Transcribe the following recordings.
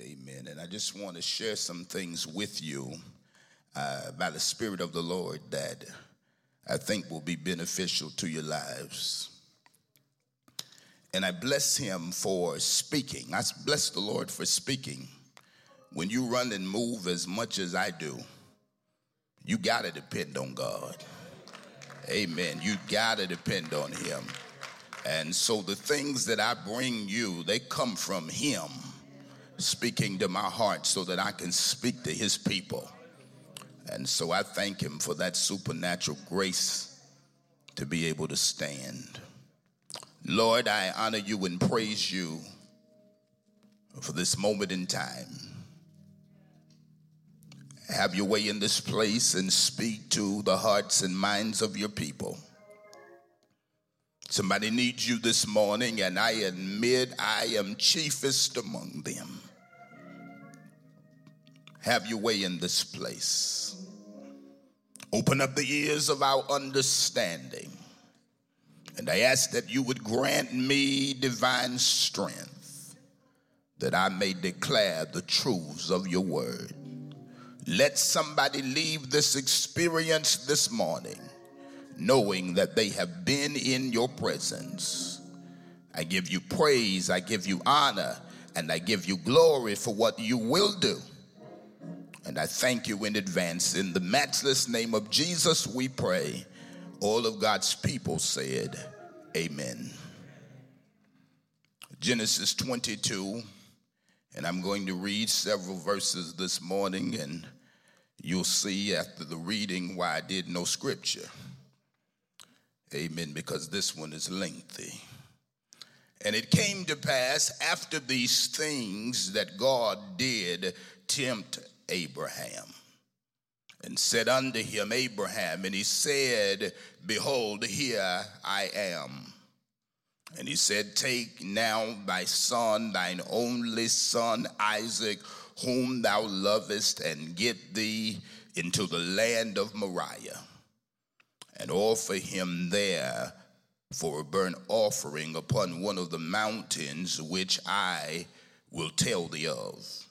Amen. And I just want to share some things with you uh, by the Spirit of the Lord that I think will be beneficial to your lives. And I bless him for speaking. I bless the Lord for speaking. When you run and move as much as I do, you got to depend on God. Amen. You got to depend on him. And so the things that I bring you, they come from him speaking to my heart so that I can speak to his people. And so I thank him for that supernatural grace to be able to stand. Lord, I honor you and praise you for this moment in time. Have your way in this place and speak to the hearts and minds of your people. Somebody needs you this morning, and I admit I am chiefest among them. Have your way in this place. Open up the ears of our understanding. And I ask that you would grant me divine strength that I may declare the truths of your word. Let somebody leave this experience this morning knowing that they have been in your presence. I give you praise, I give you honor, and I give you glory for what you will do. And I thank you in advance. In the matchless name of Jesus, we pray. All of God's people said, Amen. Genesis 22, and I'm going to read several verses this morning, and you'll see after the reading why I did no scripture. Amen, because this one is lengthy. And it came to pass after these things that God did tempt Abraham and said unto him, Abraham, and he said, Behold, here I am. And he said, Take now thy son, thine only son, Isaac, whom thou lovest, and get thee into the land of Moriah, and offer him there for a burnt offering upon one of the mountains which I will tell thee of.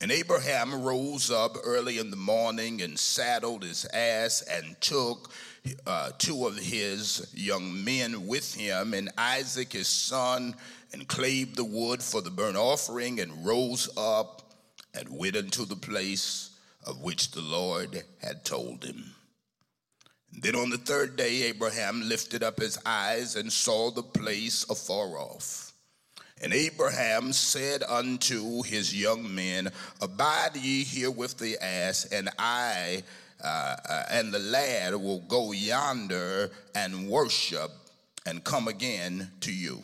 And Abraham rose up early in the morning and saddled his ass and took uh, two of his young men with him, and Isaac his son, and clave the wood for the burnt offering, and rose up and went unto the place of which the Lord had told him. And then on the third day, Abraham lifted up his eyes and saw the place afar off. And Abraham said unto his young men, Abide ye here with the ass, and I uh, uh, and the lad will go yonder and worship and come again to you.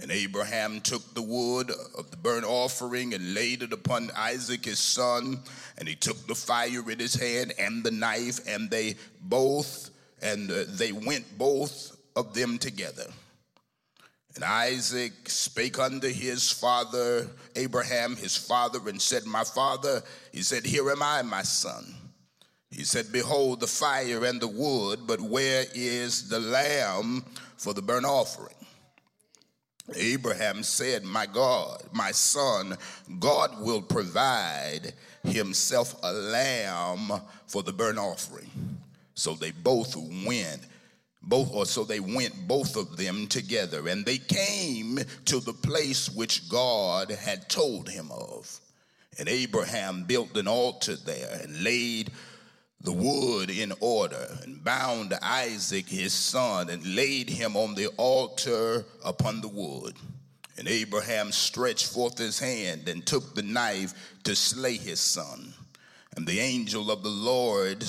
And Abraham took the wood of the burnt offering and laid it upon Isaac his son, and he took the fire in his hand and the knife, and they both and uh, they went both of them together. And Isaac spake unto his father Abraham, his father, and said, My father, he said, Here am I, my son. He said, Behold the fire and the wood, but where is the lamb for the burnt offering? Abraham said, My God, my son, God will provide himself a lamb for the burnt offering. So they both went both or so they went both of them together. And they came to the place which god had told him of. And abraham built an altar there and laid the wood in order and bound isaac his son and laid him on the altar upon the wood. And abraham stretched forth his hand and took the knife to slay his son. And the angel of the lord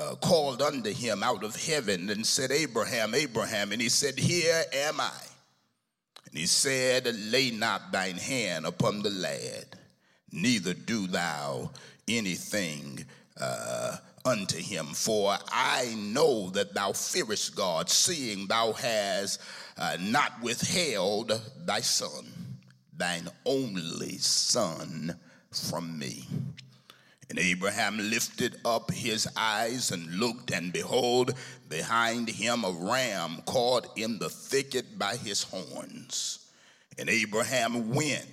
uh, called unto him out of heaven and said, Abraham, Abraham. And he said, Here am I. And he said, Lay not thine hand upon the lad, neither do thou anything uh, unto him. For I know that thou fearest God, seeing thou hast uh, not withheld thy son, thine only son, from me. And Abraham lifted up his eyes and looked, and behold, behind him a ram caught in the thicket by his horns. And Abraham went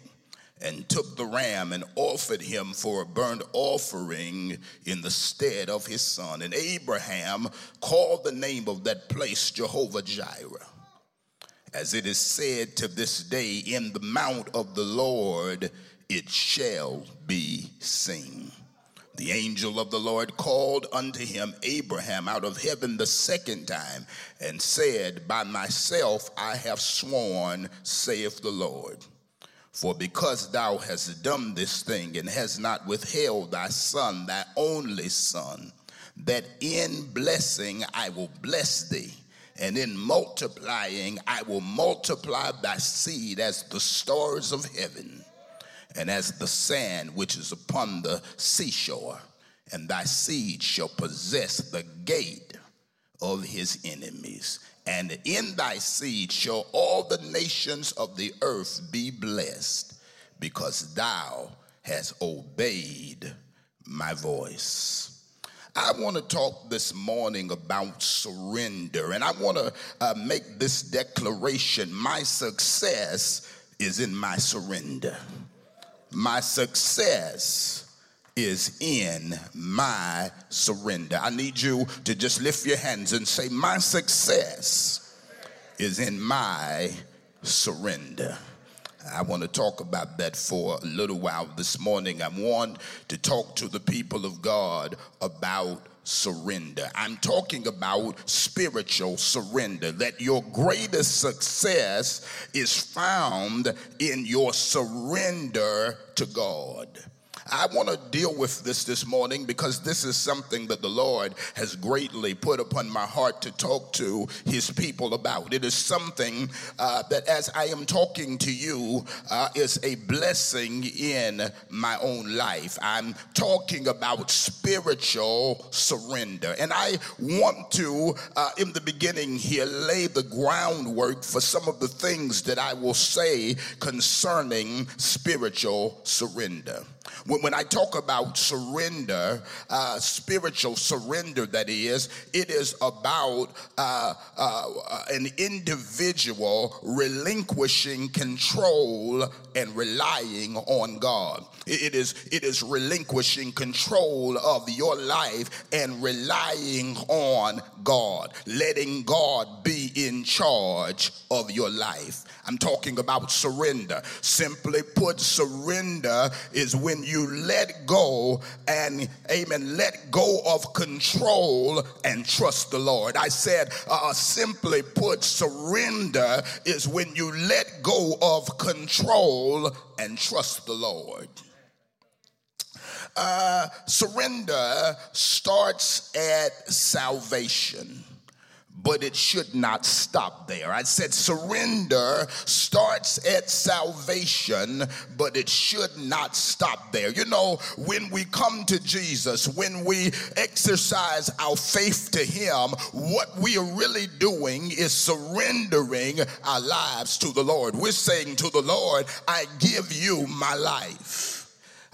and took the ram and offered him for a burnt offering in the stead of his son. And Abraham called the name of that place Jehovah Jireh. As it is said to this day, in the mount of the Lord it shall be seen. The angel of the Lord called unto him Abraham out of heaven the second time and said, By myself I have sworn, saith the Lord. For because thou hast done this thing and hast not withheld thy son, thy only son, that in blessing I will bless thee, and in multiplying I will multiply thy seed as the stars of heaven, and as the sand which is upon the seashore, and thy seed shall possess the gate of his enemies and in thy seed shall all the nations of the earth be blessed, because thou hast obeyed my voice. I want to talk this morning about surrender, and I want to uh, make this declaration my success is in my surrender. My success is in my surrender. I need you to just lift your hands and say, My success is in my surrender. I want to talk about that for a little while this morning. I want to talk to the people of God about surrender. I'm talking about spiritual surrender, that your greatest success is found in your surrender to God. I want to deal with this this morning because this is something that the Lord has greatly put upon my heart to talk to his people about. It is something uh, that, as I am talking to you, uh, is a blessing in my own life. I'm talking about spiritual surrender. And I want to, uh, in the beginning here, lay the groundwork for some of the things that I will say concerning spiritual surrender. When, when I talk about surrender, uh, spiritual surrender, that is, it is about uh, uh, an individual relinquishing control and relying on God. It is, it is relinquishing control of your life and relying on God, letting God be in charge of your life. I'm talking about surrender. Simply put, surrender is when you let go and, amen, let go of control and trust the Lord. I said, uh, simply put, surrender is when you let go of control and trust the Lord. Uh, surrender starts at salvation but it should not stop there. I said surrender starts at salvation, but it should not stop there. You know, when we come to Jesus, when we exercise our faith to Him, what we are really doing is surrendering our lives to the Lord. We're saying to the Lord, I give you my life.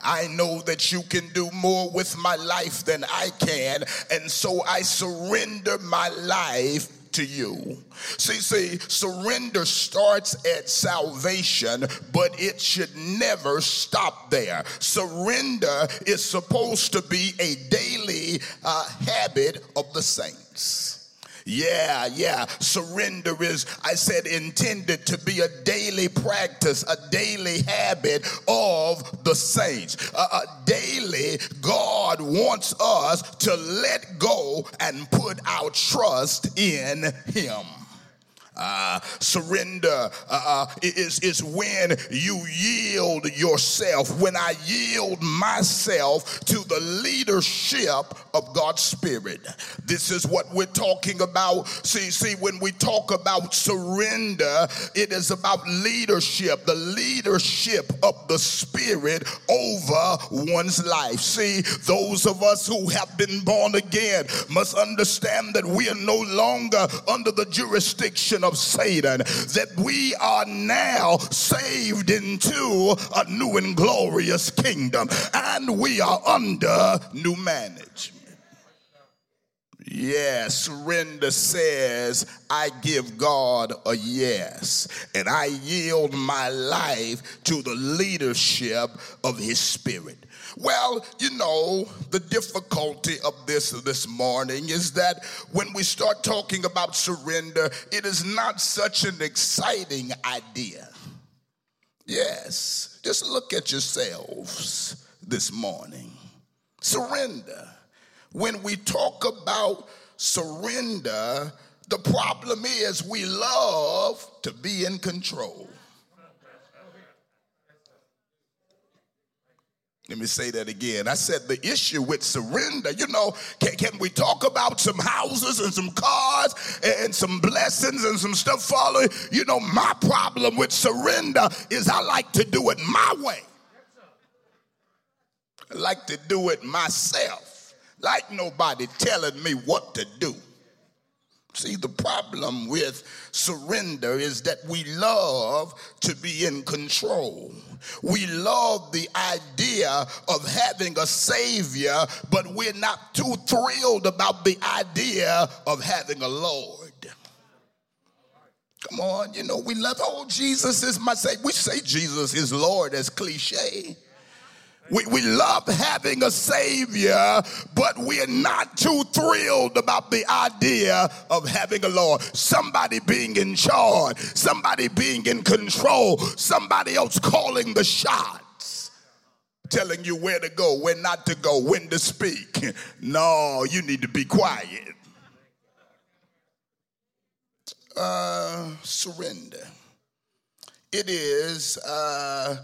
I know that you can do more with my life than I can, and so I surrender my life to you. See, see, surrender starts at salvation, but it should never stop there. Surrender is supposed to be a daily uh, habit of the saints. Yeah, yeah. Surrender is, I said, intended to be a daily practice, a daily habit of the saints. Uh, daily, God wants us to let go and put our trust in Him. Uh, surrender uh, uh, is, is when you yield yourself, when I yield myself to the leadership of God's Spirit. This is what we're talking about. See, see, when we talk about surrender, it is about leadership, the leadership of the Spirit over one's life. See, those of us who have been born again must understand that we are no longer under the jurisdiction of Satan, that we are now saved into a new and glorious kingdom, and we are under new management. Yes, surrender says, I give God a yes, and I yield my life to the leadership of His Spirit. Well, you know, the difficulty of this this morning is that when we start talking about surrender, it is not such an exciting idea. Yes, just look at yourselves this morning. Surrender. When we talk about surrender, the problem is we love to be in control. Let me say that again. I said the issue with surrender, you know, can, can, we talk about some houses and some cars and some blessings and some stuff following? You know, my problem with surrender is I like to do it my way. I like to do it myself, like nobody telling me what to do. See, the problem with surrender is that we love to be in control. We love the idea of having a savior, but we're not too thrilled about the idea of having a Lord. Come on, you know, we love, oh, Jesus is my savior. We say Jesus is Lord as cliche. We, we love having a Savior, but we're not too thrilled about the idea of having a Lord. Somebody being in charge, somebody being in control, somebody else calling the shots, telling you where to go, where not to go, when to speak. No, you need to be quiet. Uh, surrender. It is. Uh,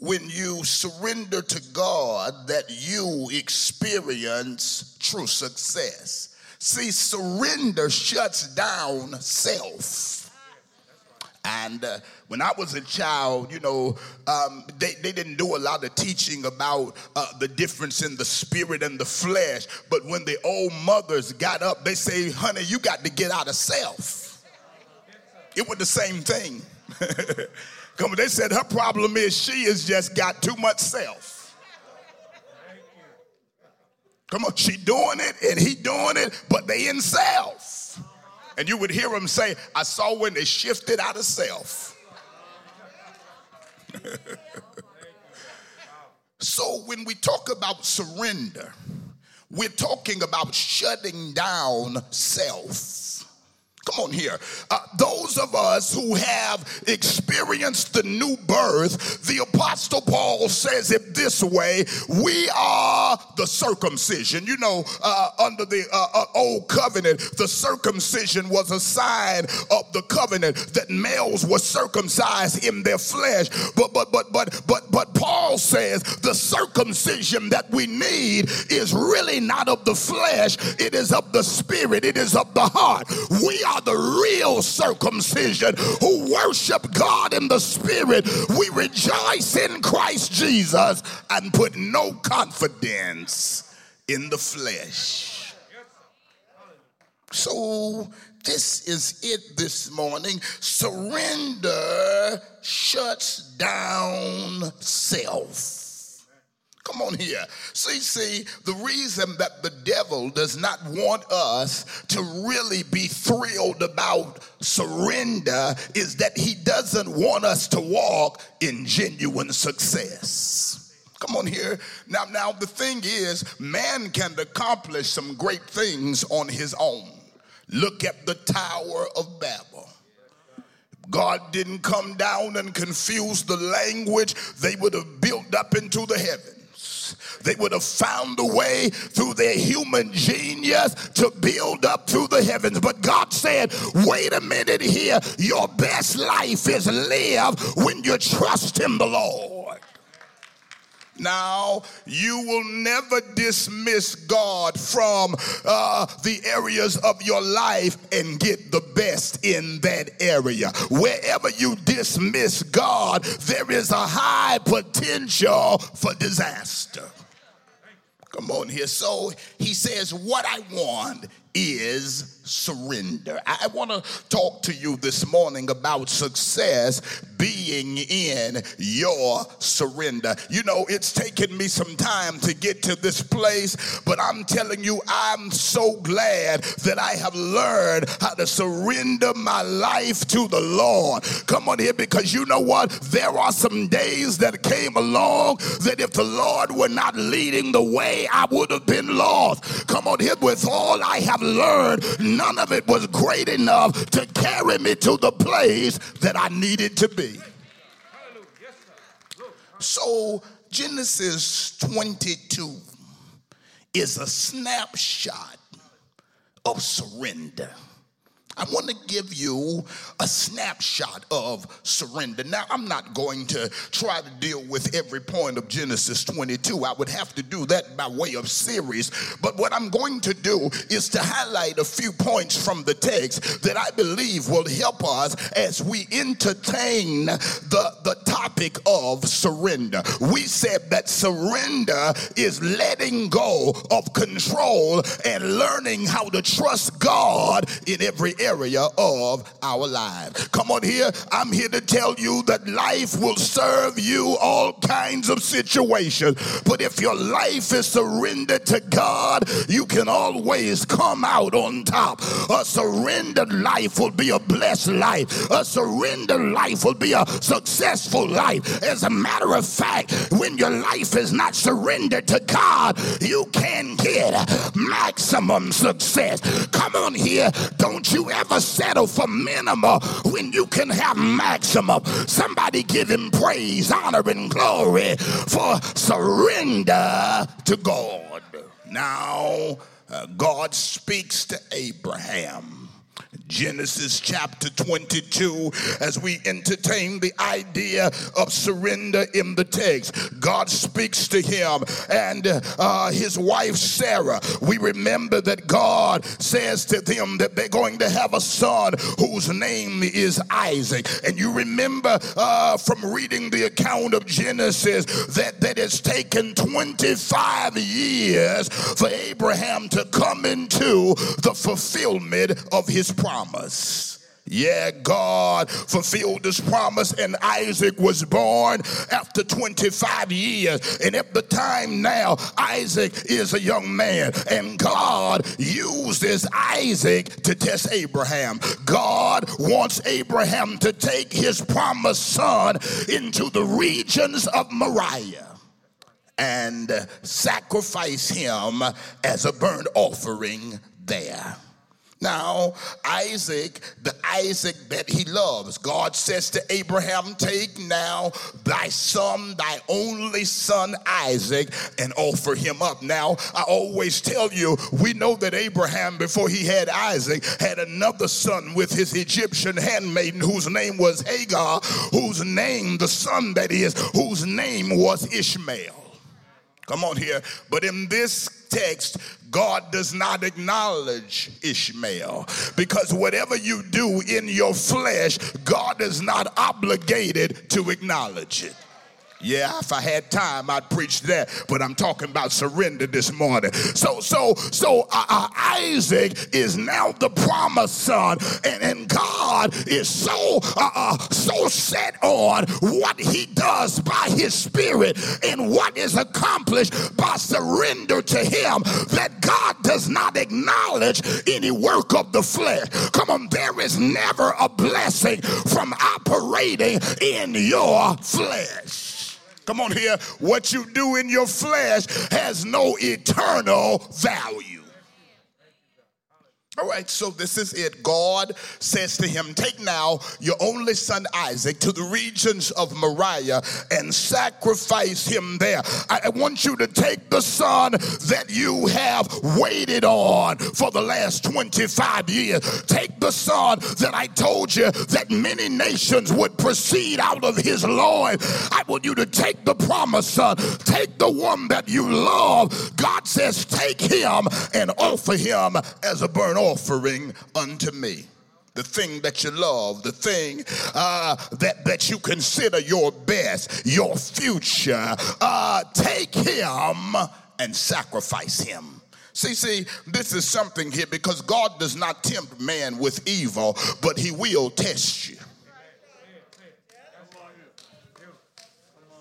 when you surrender to God that you experience true success. See, surrender shuts down self. And uh, when I was a child, you know, um, they, they didn't do a lot of teaching about uh, the difference in the spirit and the flesh. But when the old mothers got up, they say, honey, you got to get out of self. It was the same thing. Come on, they said her problem is she has just got too much self. Come on, she doing it and he doing it, but they in self. And you would hear them say, I saw when they shifted out of self. so when we talk about surrender, we're talking about shutting down self. Come on here. Uh, those of us who have experienced the new birth, the Apostle Paul says it this way we are the circumcision. You know, uh, under the uh, uh old covenant, the circumcision was a sign of the covenant that males were circumcised in their flesh. But, but, but, but, but, but Paul says the circumcision that we need is really not of the flesh, it is of the spirit, it is of the heart. We are the real circumcision who worship God in the spirit. We rejoice in Christ Jesus and put no confidence in the flesh. So, this is it this morning. Surrender shuts down self. Come on here. See, see, the reason that the devil does not want us to really be thrilled about surrender is that he doesn't want us to walk in genuine success. Come on here. Now, now the thing is, man can accomplish some great things on his own. Look at the Tower of Babel. God didn't come down and confuse the language, they would have built up into the heavens they would have found a way through their human genius to build up through the heavens. But God said, wait a minute here. Your best life is lived when you trust in the Lord. Now, you will never dismiss God from uh, the areas of your life and get the best in that area. Wherever you dismiss God, there is a high potential for disaster. Come on here. So he says, What I want is surrender. I want to talk to you this morning about success being in your surrender. You know, it's taken me some time to get to this place, but I'm telling you, I'm so glad that I have learned how to surrender my life to the Lord. Come on here, because you know what? There are some days that came along that if the Lord were not leading the way, I would have been lost. Come on here, with all I have learned, none of it was great enough to carry me to the place that I needed to be. So, Genesis 22 is a snapshot of surrender. I want to give you a snapshot of surrender. Now, I'm not going to try to deal with every point of Genesis 22. I would have to do that by way of series. But what I'm going to do is to highlight a few points from the text that I believe will help us as we entertain the, the topic of surrender. We said that surrender is letting go of control and learning how to trust God in every area area of our lives. Come on here. I'm here to tell you that life will serve you all kinds of situations. But if your life is surrendered to God, you can always come out on top. A surrendered life will be a blessed life. A surrendered life will be a successful life. As a matter of fact, when your life is not surrendered to God, you can get maximum success. Come on here. Don't you ever settle for minimum when you can have maximum. Somebody give him praise, honor, and glory for surrender to God. Now, uh, God speaks to Abraham Genesis chapter 22, as we entertain the idea of surrender in the text. God speaks to him and uh, his wife Sarah. We remember that God says to them that they're going to have a son whose name is Isaac. And you remember uh, from reading the account of Genesis that, that it's taken 25 years for Abraham to come into the fulfillment of his promise. Yeah, God fulfilled this promise, and Isaac was born after 25 years. And at the time now, Isaac is a young man, and God uses Isaac to test Abraham. God wants Abraham to take his promised son into the regions of Moriah and sacrifice him as a burnt offering there. Now, Isaac, the Isaac that he loves, God says to Abraham, Take now thy son, thy only son Isaac, and offer him up. Now, I always tell you, we know that Abraham, before he had Isaac, had another son with his Egyptian handmaiden whose name was Hagar, whose name, the son that is, whose name was Ishmael. Come on here. But in this text, God does not acknowledge Ishmael because whatever you do in your flesh, God is not obligated to acknowledge it. Yeah, if I had time, I'd preach that, but I'm talking about surrender this morning. So, so, so uh, uh, Isaac is now the promised son, and, and God is so, uh, uh, so set on what He does by His Spirit and what is accomplished by surrender to Him that God does not acknowledge any work of the flesh. Come on, there is never a blessing from operating in your flesh. Come on here. What you do in your flesh has no eternal value. All right, so this is it. God says to him, Take now your only son Isaac to the regions of Moriah and sacrifice him there. I want you to take the son that you have waited on for the last 25 years. Take the son that I told you that many nations would proceed out of his loin. I want you to take the promised son, take the one that you love. God says, Take him and offer him as a burnt offering offering unto me the thing that you love, the thing uh, that, that you consider your best, your future, uh, take him and sacrifice him. See, see, this is something here because God does not tempt man with evil, but he will test you.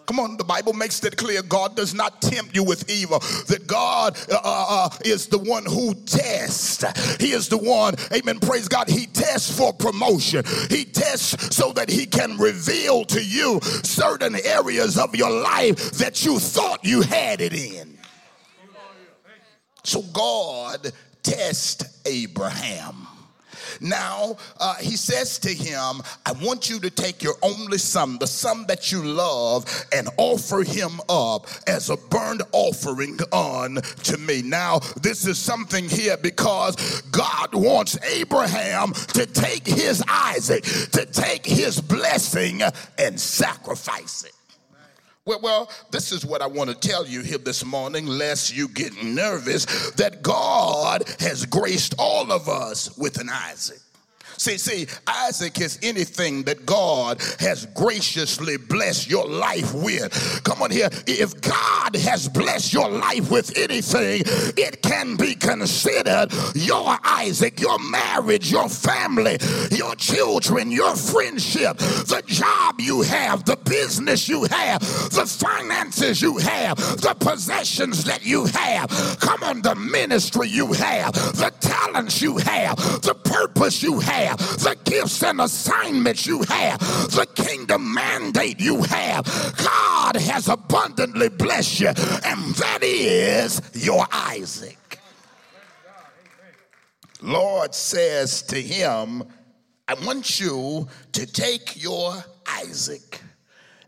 Come on, the Bible makes it clear God does not tempt you with evil. That God uh, uh, uh, is the one who tests. He is the one, amen, praise God. He tests for promotion. He tests so that he can reveal to you certain areas of your life that you thought you had it in. So God tests Abraham. Now, uh, he says to him, I want you to take your only son, the son that you love, and offer him up as a burnt offering unto me. Now, this is something here because God wants Abraham to take his Isaac, to take his blessing and sacrifice it. Well, well, this is what I want to tell you here this morning, lest you get nervous, that God has graced all of us with an Isaac. See, see, Isaac is anything that God has graciously blessed your life with. Come on here. If God has blessed your life with anything, it can be considered your Isaac, your marriage, your family, your children, your friendship, the job you have, the business you have, the finances you have, the possessions that you have. Come on, the ministry you have, the talents you have, the purpose you have have, the gifts and assignments you have, the kingdom mandate you have. God has abundantly blessed you, and that is your Isaac. Lord says to him, I want you to take your Isaac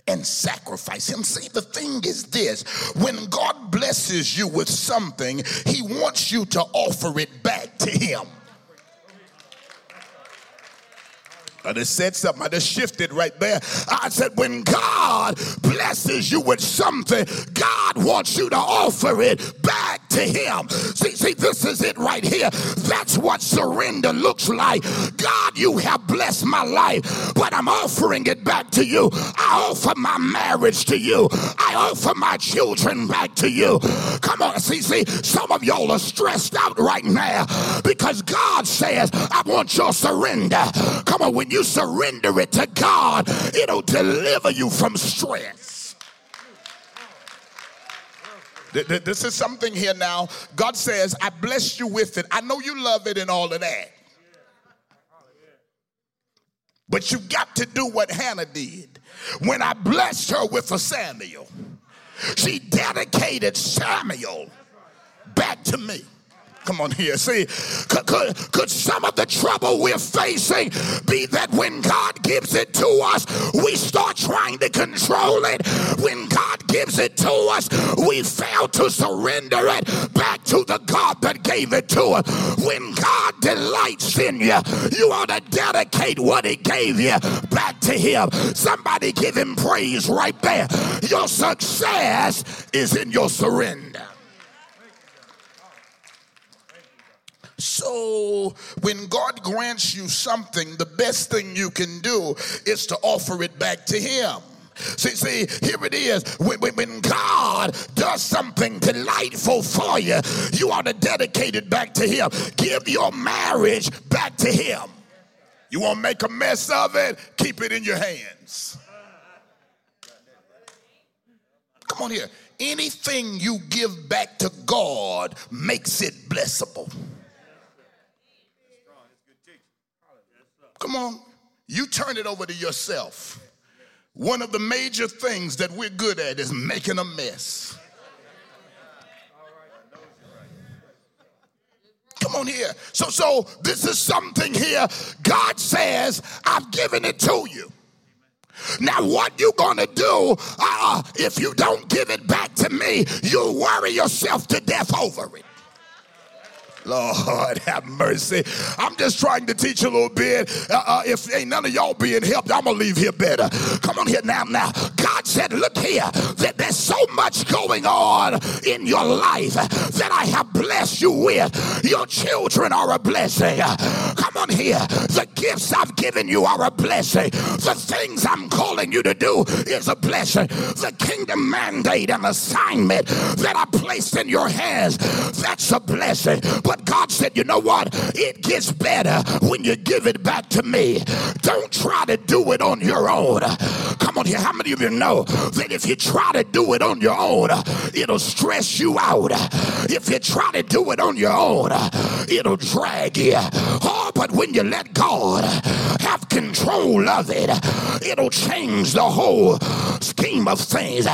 and sacrifice him. See, the thing is this when God blesses you with something, he wants you to offer it back to him. I just said something. I just shifted right there. I said, when God blesses you with something, God wants you to offer it back to Him. See, see, this is it right here. That's what surrender looks like. God, you have blessed my life, but I'm offering it back to you. I offer my marriage to you. I offer my children back to you. Come on, see, see, some of y'all are stressed out right now because God says, I want your surrender. Come on, when you surrender it to God, it'll deliver you from stress. This is something here now. God says, I blessed you with it. I know you love it and all of that. But you got to do what Hannah did. When I blessed her with a Samuel, she dedicated Samuel back to me. Come on here. See, could, could, could, some of the trouble we're facing be that when God gives it to us, we start trying to control it? When God gives it to us, we fail to surrender it back to the God that gave it to us. When God delights in you, you ought to dedicate what He gave you back to Him. Somebody give Him praise right there. Your success is in your surrender. So when God grants you something, the best thing you can do is to offer it back to Him. See, see, here it is. When, when, God does something delightful for you, you ought to dedicate it back to Him. Give your marriage back to Him. You want to make a mess of it? Keep it in your hands. Come on here. Anything you give back to God makes it blessable. Come on. You turn it over to yourself. One of the major things that we're good at is making a mess. Come on here. So, so this is something here. God says, I've given it to you. Now, what you gonna do uh, if you don't give it back to me? You'll worry yourself to death over it. Lord have mercy. I'm just trying to teach a little bit. Uh, uh, if ain't none of y'all being helped, I'm gonna leave here better. Come on here now. Now, God said, Look here, that there's so much going on in your life that I have blessed you with. Your children are a blessing. Come on here. The gifts I've given you are a blessing. The things I'm calling you to do is a blessing. The kingdom mandate and assignment that I placed in your hands, that's a blessing. But God said, You know what? It gets better when you give it back to me. Don't try to do it on your own. Come on here. How many of you know that if you try to do it on your own, it'll stress you out? If you try to do it on your own, it'll drag you. Oh, but when you let God have control of it, it'll change the whole scheme of things.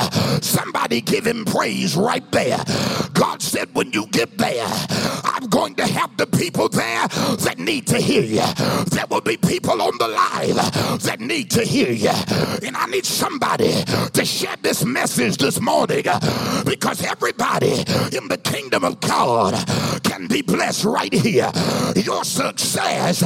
Somebody give him praise right there. God said, when you get there, I'm going to have the people there that need to hear you. There will be people on the live that need to hear you. And I need somebody to share this message this morning because everybody in the kingdom of God can be blessed right here. Your success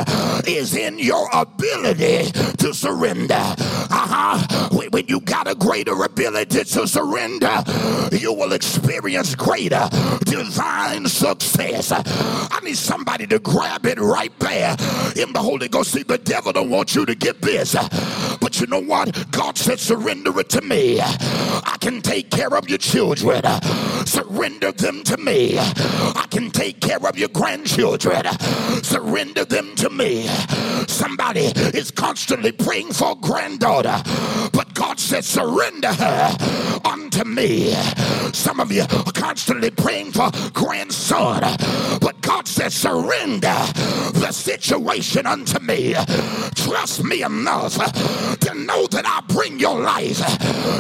is in your ability to surrender. Uh-huh. When you got a greater ability to surrender, you will experience greater divine success. I need somebody to grab it right there in the Holy Ghost. See, the devil don't want you to get this. But you know what? God said, surrender it to me. I can take care of your children. Surrender them to me. I can take care of your grandchildren. Surrender them to me. Somebody is constantly praying for granddaughter, but God said, surrender her unto me. Some of you are constantly praying for grandson, but God said, surrender the situation unto me. Trust me enough to know that I bring your life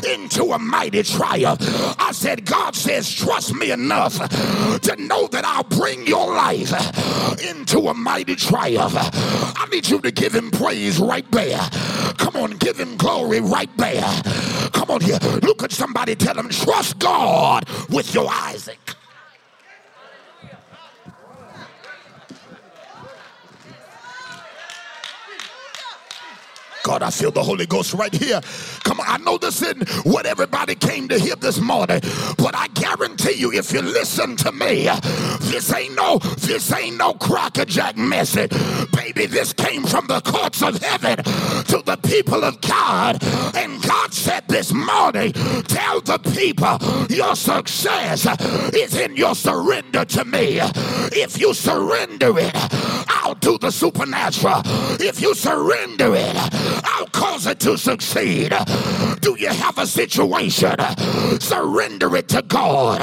into a mighty triumph. I said, God says, trust me enough to know that I'll bring your life into a mighty triumph. I need you to give him praise right there. Come on, give him glory right there. Come on here. Look at somebody, tell him, trust God with your Isaac. God, I feel the Holy Ghost right here. Come on, I know this isn't what everybody came to hear this morning, but I guarantee you, if you listen to me, this ain't no, this ain't no crackerjack message. Baby, this came from the courts of heaven to the people of God. And God said this morning, tell the people your success is in your surrender to me. If you surrender it, I'll do the supernatural. If you surrender it, I'll cause it to succeed. Do you have a situation? Surrender it to God.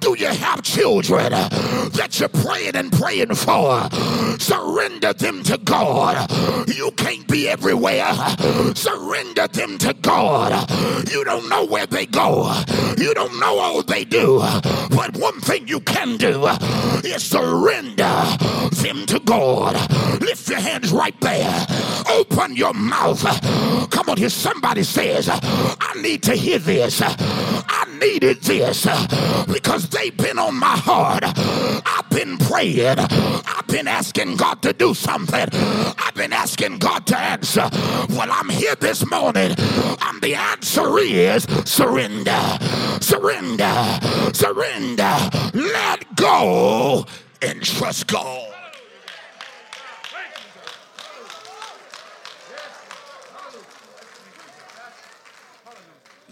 Do you have children that you're praying and praying for? Surrender them to God. You can't be everywhere. Surrender them to God. You don't know where they go. You don't know all they do. But one thing you can do is surrender them to God. Lift your hands right there. Open your mouth mouth. Come on here, somebody says, I need to hear this. I needed this because they've been on my heart. I've been praying. I've been asking God to do something. I've been asking God to answer. Well, I'm here this morning, and the answer is surrender, surrender, surrender. Let go and trust God.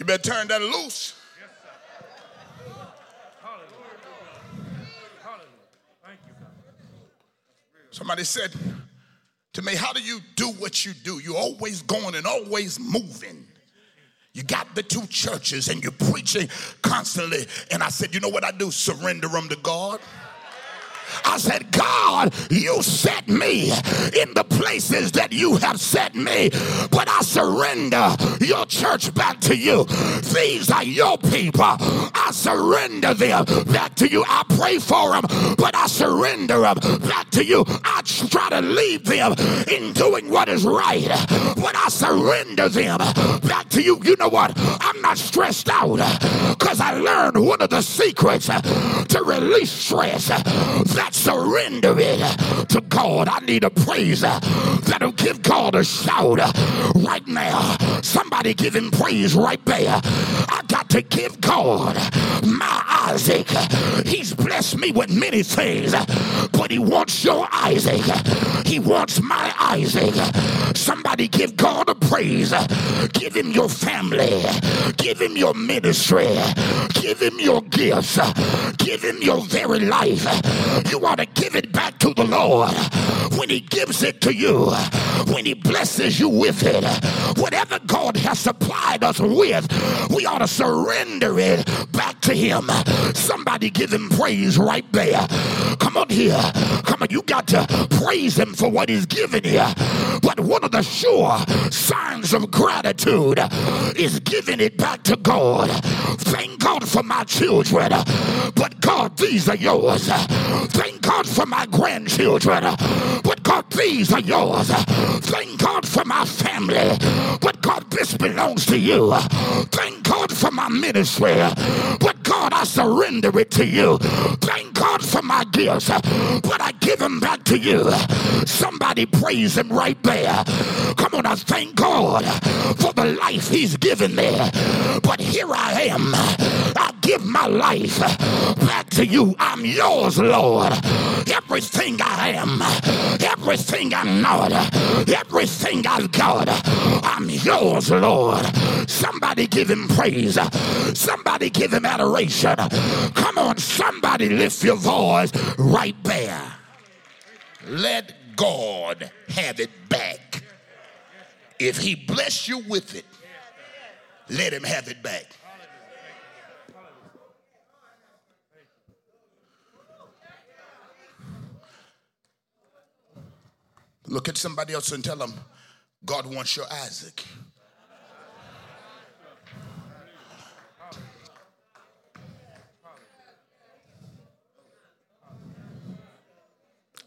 You better turn that loose. Somebody said to me, How do you do what you do? You're always going and always moving. You got the two churches and you're preaching constantly. And I said, You know what I do? Surrender them to God. I said, God, you set me in the places that you have set me, but I surrender your church back to you. These are your people. I surrender them back to you. I pray for them, but I surrender them back to you. I try to lead them in doing what is right. But I surrender them back to you. You know what? I'm not stressed out because I learned one of the secrets to release stress. That surrender it to God. I need a praise that'll give God a shout right now. Somebody give him praise right there. I got to give God my Isaac. He's blessed me with many things, but he wants your Isaac. He wants my Isaac. Somebody give God a praise. Give him your family. Give him your ministry. Give him your gifts. Give him your very life. You ought to give it back to the Lord when he gives it to you, when he blesses you with it. Whatever God has supplied us with, we ought to surrender it back to him. Somebody give him praise right there. Come on here. Come on, you got to praise him for what he's given you. But one of the sure signs of gratitude is giving it back to God. Thank God for my children, but God, these are yours. Thank God for my grandchildren, but God, these are yours. Thank God for my family, but God, this belongs to you. Thank God for my ministry, but God, I surrender it to you. Thank God for my gifts, but I give them back to you. Somebody praise him right there. Come on, I thank God for the life he's given me. But here I am. I give my life back to you. I'm yours, Lord. Everything I am, everything I'm not, everything I've got, I'm yours, Lord. Somebody give him praise. Somebody give him adoration. Come on, somebody lift your voice right there. Let God have it back. If he bless you with it, let him have it back. Look at somebody else and tell them, God wants your Isaac.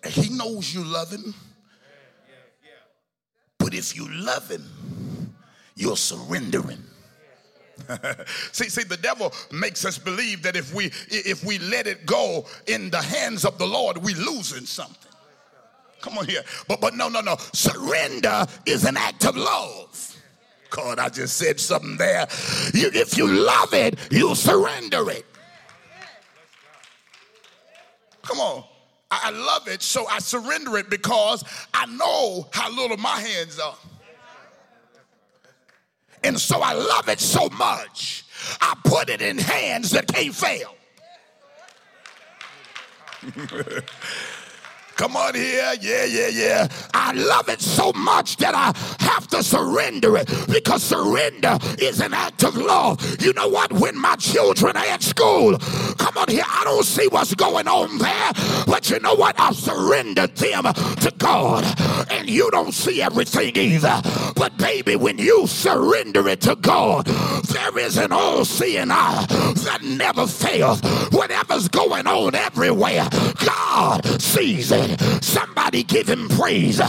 He knows you love him. But if you love him, you're surrendering. see, see, the devil makes us believe that if we if we let it go in the hands of the Lord, we losing something. Come on here. But but no, no, no. Surrender is an act of love. God, I just said something there. You, if you love it, you surrender it. Come on. I love it, so I surrender it because I know how little my hands are. And so I love it so much, I put it in hands that can't fail. Come on here. Yeah, yeah, yeah. I love it so much that I have to surrender it because surrender is an act of love. You know what? When my children are at school, come on here. I don't see what's going on there, but you know what? I've surrendered them to God, and you don't see everything either. But baby, when you surrender it to God, there is an all-seeing eye that never fails. Whatever's going on everywhere, God sees it. Somebody give him praise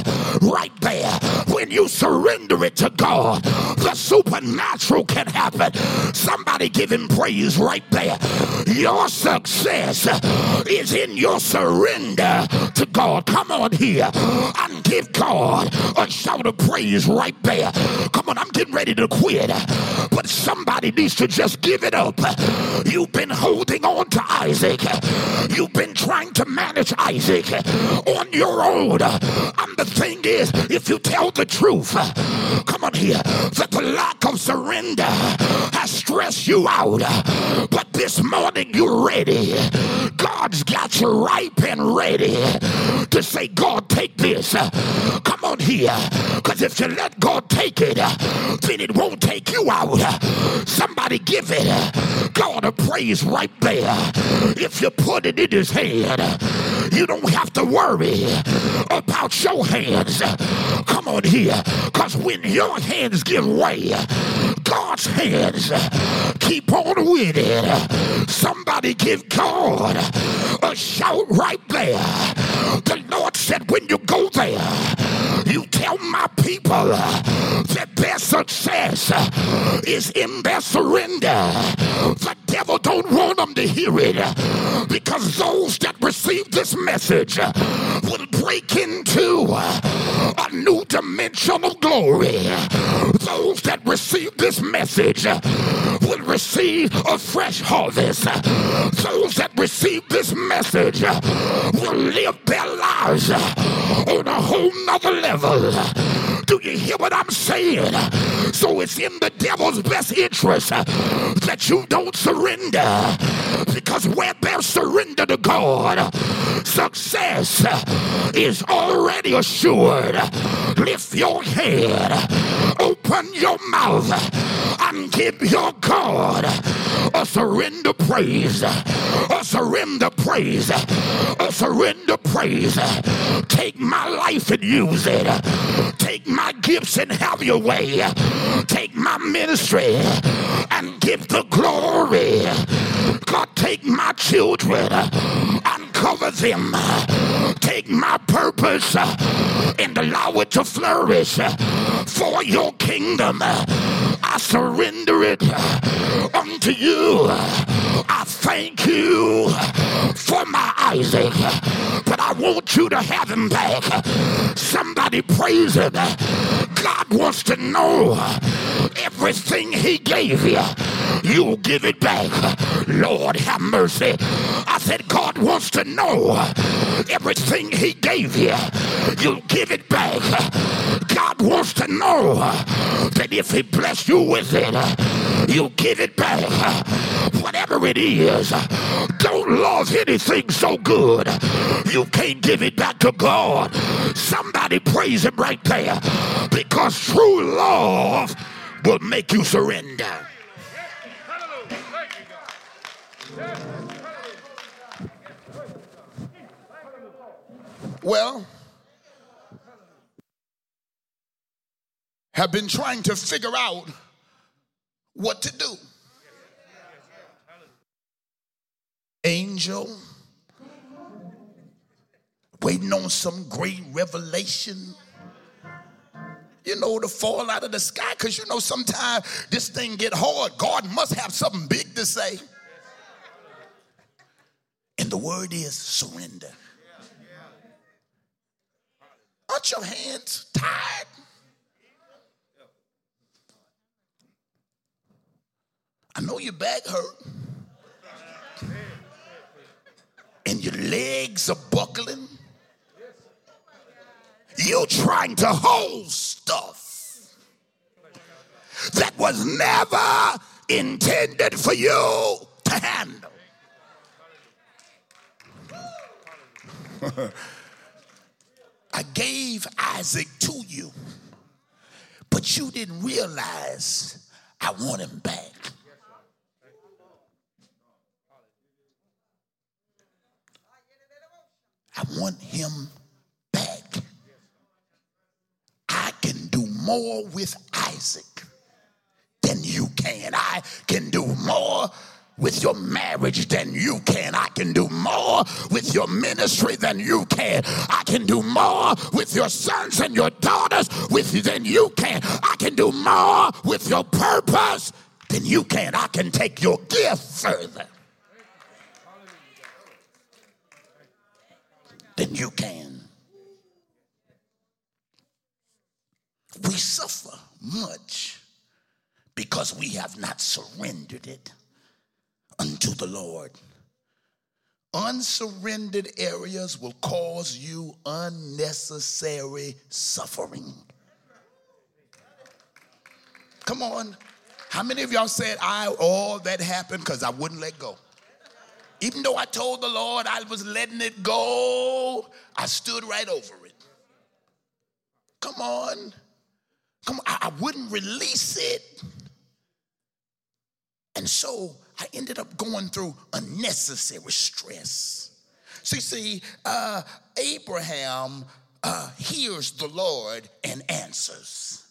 right there. When you surrender it to God, the supernatural can happen. Somebody give him praise right there. Your success is in your surrender to God. Come on here and give God a shout of praise right there. Come on, I'm getting ready to quit, but somebody needs to just give it up. You've been holding on to Isaac, you've been trying to manage Isaac on your own. And the thing is, if you tell the truth, come on here, that the lack of surrender has stressed you out. But this morning you're ready. God's got you ripe and ready to say, God, take this. Come on here. Because if you let God take it, then it won't take you out. Somebody give it God a praise right there. If you put it in his hand, You don't have to worry about your hands. Come on here. Because when your hands give way, God's hands keep on it. Somebody give God a shout right there. The Lord said, when you go there, you tell my people that their success is in their surrender. The devil don't want them to hear it because those that receive this message will break into a new dimension of glory. Those that receive this message will receive a fresh harvest. Those that receive this message will live their lives on a whole nother level. Do you hear what I'm saying? So it's in the devil's best interest that you don't surrender. Because where there's surrender to God, success is already assured. Lift your head, open your mouth, and give your God a surrender praise. A surrender praise. A surrender praise. Take my life and use it. Take gifts and have your way. Take my ministry and give the glory. God, take my children and cover them. Take my purpose and allow it to flourish for your kingdom. I surrender it uh, unto you. I thank you for my Isaac, but I want you to have him back. Somebody praise him. God wants to know everything he gave you. You'll give it back. Lord, have mercy. I said, God wants to know everything he gave you. You'll give it back. God wants to know that if he you with it, you'll give it back. Whatever it is, don't love anything so good you can't give it back to God. Somebody praise him right there because true love will make you surrender. Well, have been trying to figure out what to do. Angel, waiting on some great revelation, you know, to fall out of the sky. Because you know, sometimes this thing get hard. God must have something big to say. And the word is surrender. Aren't your hands tired? I know your back hurt. And your legs are buckling. You're trying to hold stuff that was never intended for you to handle. I gave Isaac to you, but you didn't realize I want him back. I want him back. I can do more with Isaac than you can. I can do more with your marriage than you can. I can do more with your ministry than you can. I can do more with your sons and your daughters with than you can. I can do more with your purpose than you can. I can take your gift further than you can. We suffer much because we have not surrendered it unto the Lord. Unsurrendered areas will cause you unnecessary suffering. Come on. How many of y'all said I all that happened because I wouldn't let go? Even though I told the Lord I was letting it go, I stood right over it. Come on. Come on. I, I wouldn't release it. And so I ended up going through unnecessary stress. See, see, uh, Abraham uh, hears the Lord and answers.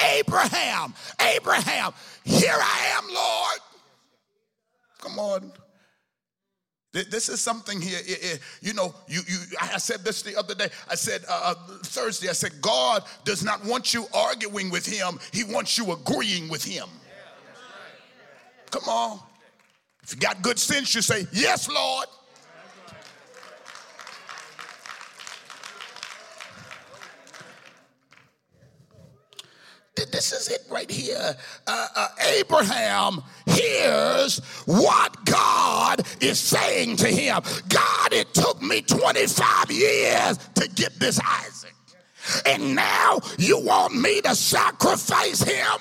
Abraham, Abraham, here I am, Lord. Come on. This is something here. You know, you, you. I said this the other day. I said uh, uh, Thursday. I said God does not want you arguing with Him. He wants you agreeing with Him. Come on. If you got good sense, you say, "Yes, Lord." This is it right here. Uh, uh, Abraham hears what God is saying to him. God, it took me 25 years to get this Isaac. And now you want me to sacrifice him?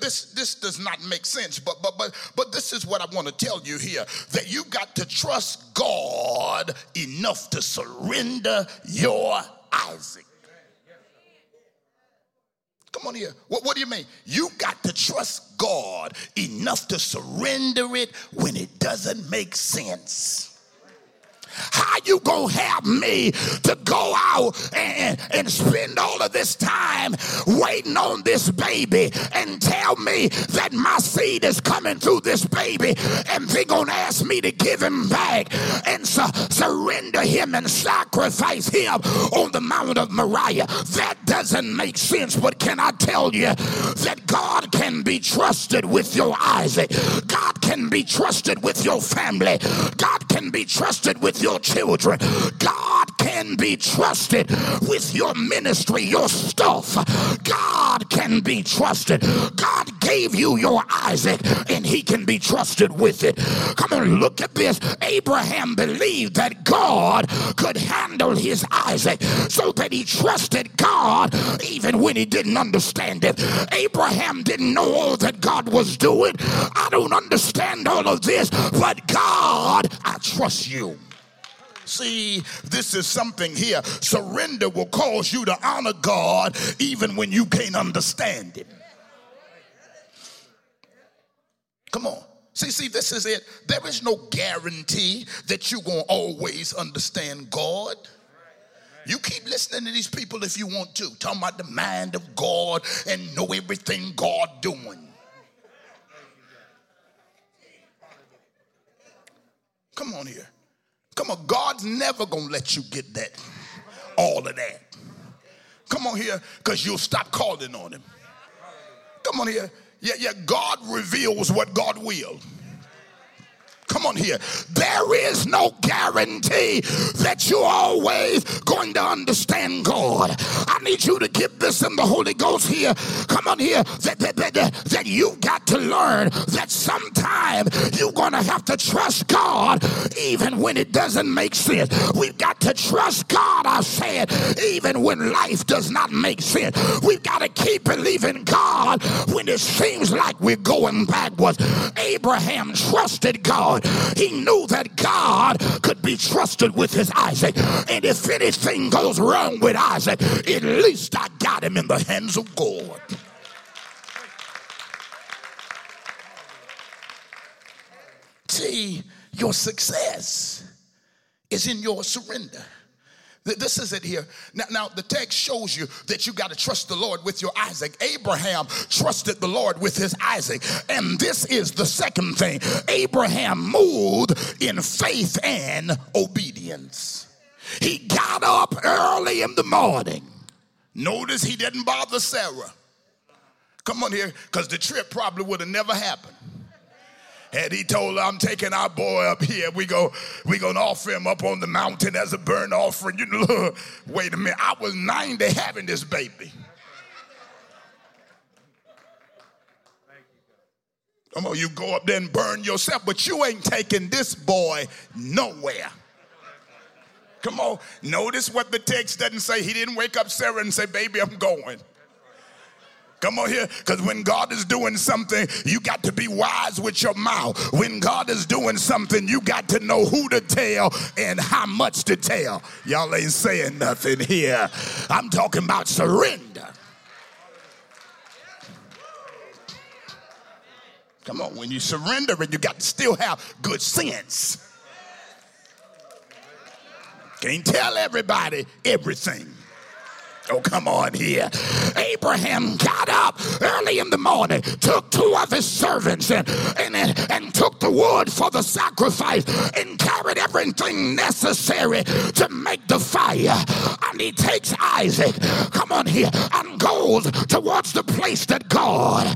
This, this does not make sense, but, but, but, but this is what I want to tell you here that you got to trust God enough to surrender your Isaac. Come on here. What, what do you mean? You got to trust God enough to surrender it when it doesn't make sense. How you gonna have me to go out and, and spend all of this time waiting on this baby and tell me that my seed is coming through this baby and they gonna ask me to give him back and su- surrender him and sacrifice him on the Mount of Moriah? That doesn't make sense, but can I tell you that God can be trusted with your Isaac? God can be trusted with your family. God can be trusted with your children. God can be trusted with your ministry, your stuff. God can be trusted. God gave you your Isaac and he can be trusted with it. Come on, look at this. Abraham believed that God could handle his Isaac so that he trusted God even when he didn't understand it. Abraham didn't know all that God was doing. I don't understand all of this, but God, I trust you. See, this is something here. Surrender will cause you to honor God even when you can't understand Him. Come on. See, see, this is it. There is no guarantee that you're going to always understand God. You keep listening to these people if you want to, talking about the mind of God and know everything God doing. Come on here. Come on, God's never gonna let you get that, all of that. Come on here, because you'll stop calling on him. Come on here. Yeah, yeah, God reveals what God will. Come on here. There is no guarantee that you're always going to understand God. I need you to get this in the Holy Ghost here. Come on here. That, that, that, that, that you got to learn that sometime you're going to have to trust God even when it doesn't make sense. We've got to trust God, I said, even when life does not make sense. We've got to keep believing God when it seems like we're going backwards. Abraham trusted God. He knew that God could be trusted with his Isaac. And if anything goes wrong with Isaac, at least I got him in the hands of God. See, your success is in your surrender. This is it here. Now, now, the text shows you that you got to trust the Lord with your Isaac. Abraham trusted the Lord with his Isaac. And this is the second thing Abraham moved in faith and obedience. He got up early in the morning. Notice he didn't bother Sarah. Come on here, because the trip probably would have never happened. And he told her, I'm taking our boy up here. We go, we gonna offer him up on the mountain as a burnt offering. You know, wait a minute. I was 90 having this baby. Come on, you go up there and burn yourself, but you ain't taking this boy nowhere. Come on, notice what the text doesn't say. He didn't wake up Sarah and say, Baby, I'm going. Come on here, because when God is doing something, you got to be wise with your mouth. When God is doing something, you got to know who to tell and how much to tell. Y'all ain't saying nothing here. I'm talking about surrender. Come on, when you surrender and you got to still have good sense. Can't tell everybody everything. Oh, come on here. Abraham got up early in the morning, took two of his servants, and, and, and took the wood for the sacrifice and carried everything necessary to make the fire. And he takes Isaac, come on here, and goes towards the place that God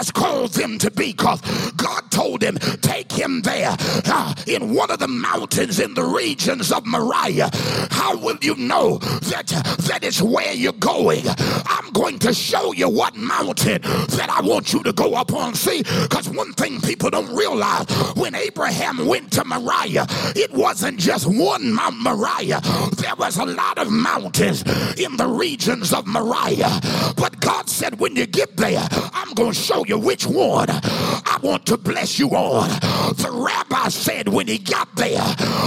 has called them to be. Because God told him, take him there uh, in one of the mountains in the regions of Moriah. How will you know that, that is where you're going. I'm going to show you what mountain that I want you to go up on. See, because one thing people don't realize when Abraham went to Moriah, it wasn't just one Mount Moriah, there was a lot of mountains in the regions of Moriah. But God said, when you get there, I'm going to show you which one I want to bless you on. The rabbi said when he got there,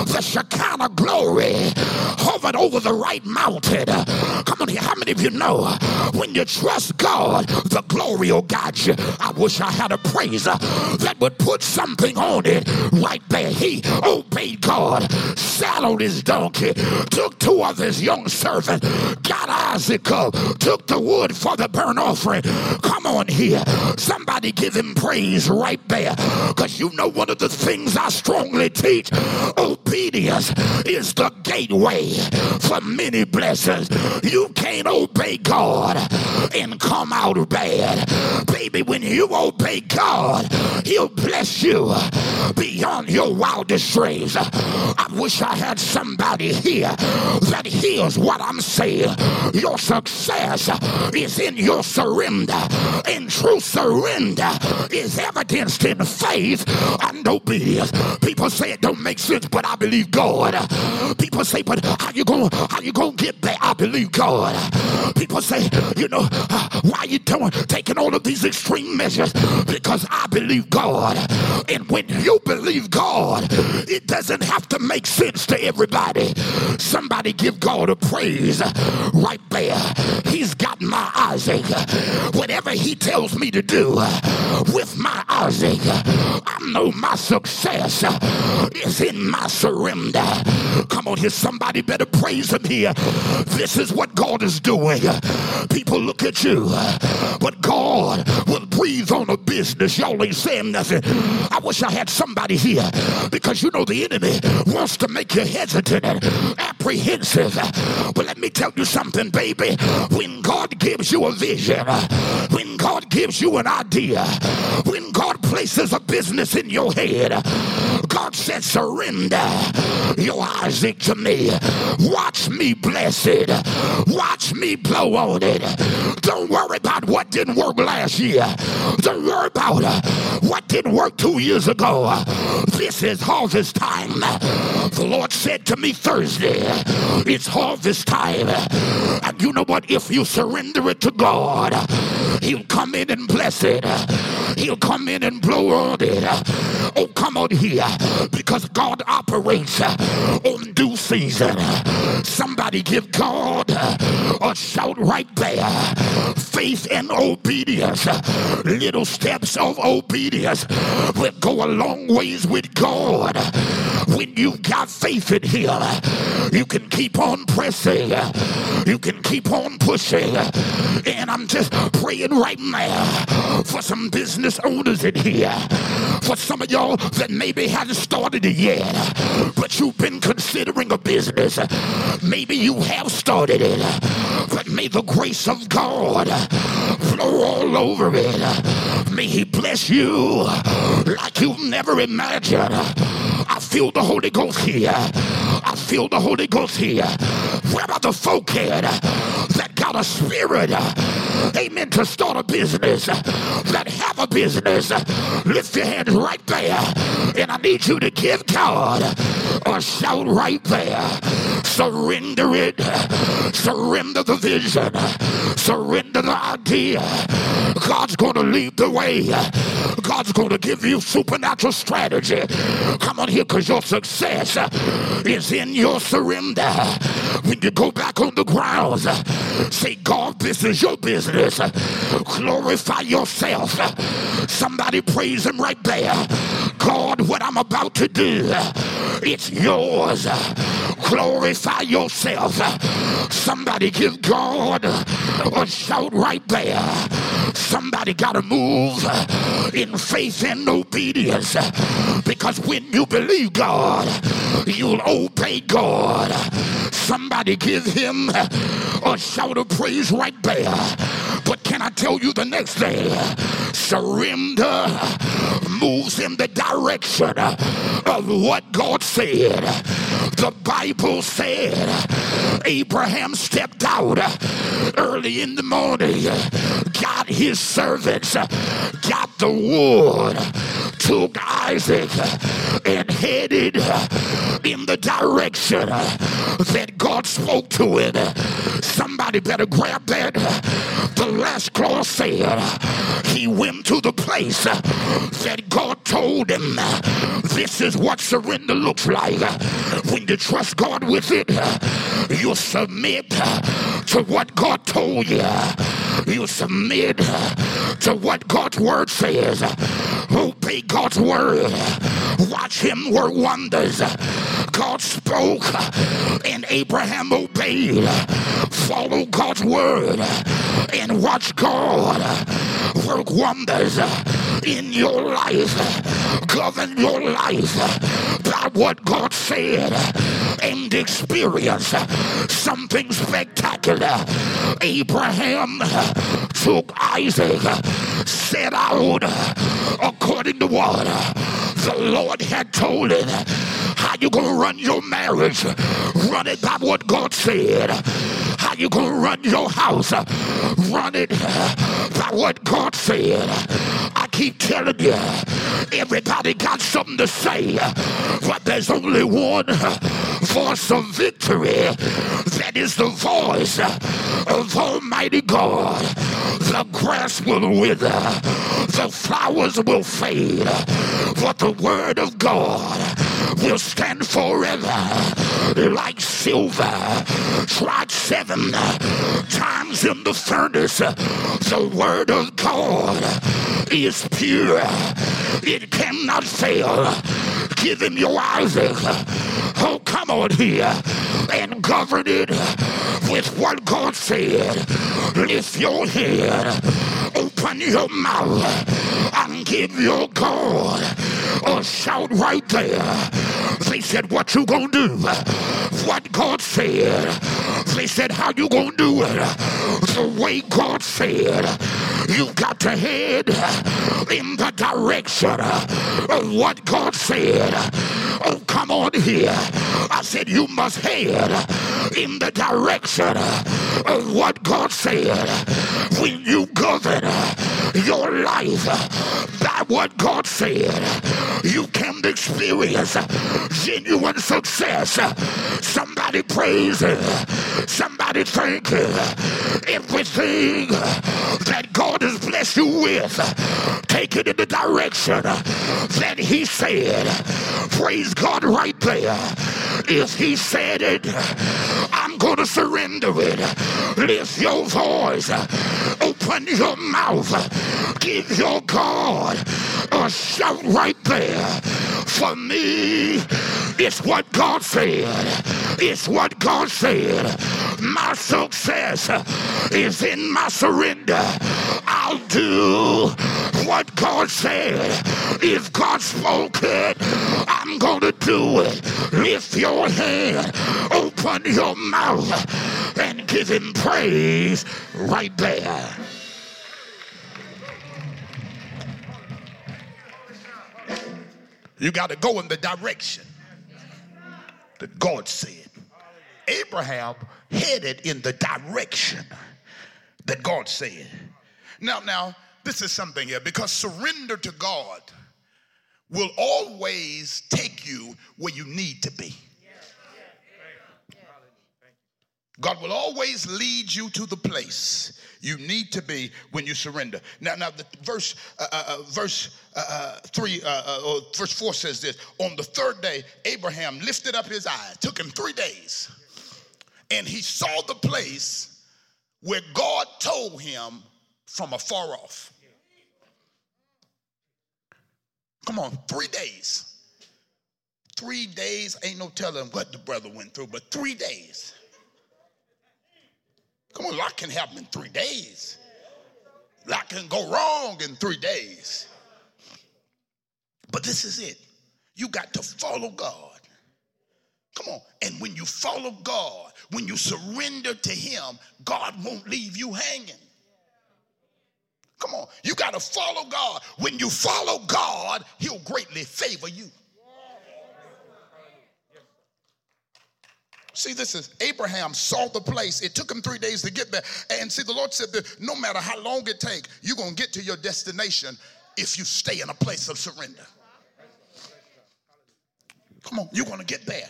the Shekinah glory hovered over the right mountain. Come on, here, how many of you know when you trust God, the glory will guide you? I wish I had a praise that would put something on it right there. He obeyed God, saddled his donkey, took two of his young servants, got Isaac up, took the wood for the burnt offering. Come on here. Somebody give him praise right there. Because you know one of the things I strongly teach obedience is the gateway for many blessings. You can't obey God and come out bad. Baby, when you obey God, He'll bless you beyond your wildest dreams. I wish I had somebody here that hears what I'm saying. Your success is in your surrender, and true surrender is evidenced in faith and obedience. People say it don't make sense, but I believe God. People say, but how you gonna how you gonna get there? I believe God. People say, you know, why you doing taking all of these extreme measures? Because I believe God. And when you believe God, it doesn't have to make sense to everybody. Somebody give God a praise right there. He's got my Isaac. Whatever he tells me to do Uh, with my Isaac, uh, I know my success uh, is in my surrender. Come on here, somebody better praise him here. This is what God is doing. People look at you, but God will breathe on a business. Y'all ain't saying nothing. I wish I had somebody here because you know the enemy wants to make you hesitant and apprehensive. But let me tell you something, baby. When God gives you a vision, when God gives you an idea, when God places a business in your head, God said, surrender your Isaac to me. Watch me bless it. Watch me blow on it. Don't worry about what didn't work last year. Don't worry about uh, what didn't work two years ago. This is harvest time. The Lord said to me Thursday, it's harvest time. And you know what? If you surrender it to God, He'll come in and bless it. He'll come in and blow on it. Oh, come on here. Because God operates uh, on due season. Somebody give God a shout right there. Faith and obedience. Little steps of obedience will go a long ways with God. When you've got faith in Him, you can keep on pressing. You can keep on pushing. And I'm just praying right now for some business owners in here. For some of y'all that maybe haven't started it yet, but you've been considering a business. Maybe you have started it, but may the grace of God flow all over it. May He bless you like you've never imagined. I feel the Holy Ghost here. I feel the Holy Ghost here. Where are the folk here that got a spirit? Amen. To start a business, that have a business. Lift your hands right there. And I need you to give God a shout right there. Surrender it. Surrender the vision. Surrender the idea. God's going to lead the way. God's going to give you supernatural strategy. Come on here because your success is in your surrender. When you go back on the grounds, say, God, this is your business. Glorify yourself. Somebody praise him right there. God, what I'm about to do, it's yours. Glorify yourself. Somebody give God a shout right there. Somebody got to move in faith and obedience because when you believe God, you'll obey God. Somebody give him a shout of praise right there. I tell you the next day? Surrender moves in the direction of what God said. The Bible said Abraham stepped out early in the morning, got his servants, got the wood, took Isaac, and headed in the direction that God spoke to him. Somebody better grab that. The last clause said he went to the place that God told him. This is what surrender looks like. When you trust God with it, you submit to what God told you. You submit to what God's word says. Obey God's word. Watch him work wonders. God spoke and Abraham obeyed. Follow God's word and watch God work wonders in your life. Govern your life by what God said and experience something spectacular. Abraham took Isaac, set out according to what the Lord had told him. How you gonna run your marriage? Run it by what God said. How you gonna run your house? Run it by what God said. I keep telling you, everybody got something to say, but there's only one voice of victory. That is the voice of Almighty God. The grass will wither, the flowers will fade, but the word of God will stand forever like silver tried seven times in the furnace. The word of God is pure, it cannot fail. Give him your Isaac. Oh, come on here and govern it with what God said. Lift your head, open your mouth, and give your God a shout right there. They said, What you gonna do? What God said. They said, How you gonna do it? The way God said. You got to head in the direction of what God said. Oh, come on here. I said, You must head in the direction of what God said. When you govern your life by what God said, you can experience genuine success. Somebody praise Him. Somebody thank Him. Everything that God has blessed you with, take it in the direction that He said. Praise God right there. If He said it, I'm going to surrender it. Lift your voice. Open your mouth. Give your God a shout right there. For me, it's what God said. It's what God said. My success is in my surrender. I'll do what God said. If God spoke it, I'm going to do it. Lift your hand, open your mouth, and give him praise right there. You got to go in the direction that God said. Abraham headed in the direction that God said. Now, now, this is something here because surrender to God will always take you where you need to be. God will always lead you to the place you need to be when you surrender. Now, now the verse, uh, uh, uh verse uh, uh three, uh, or verse four says this: On the third day, Abraham lifted up his eyes. Took him three days, and he saw the place where God told him from afar off. Come on, three days Three days, ain't no telling what the brother went through, but three days. Come on, a lot can happen in three days. A lot can go wrong in three days. But this is it. You got to follow God. Come on. And when you follow God, when you surrender to Him, God won't leave you hanging. Come on. You got to follow God. When you follow God, He'll greatly favor you. See, this is Abraham saw the place. It took him three days to get there. And see, the Lord said that no matter how long it takes, you're going to get to your destination if you stay in a place of surrender. Come on, you're going to get there.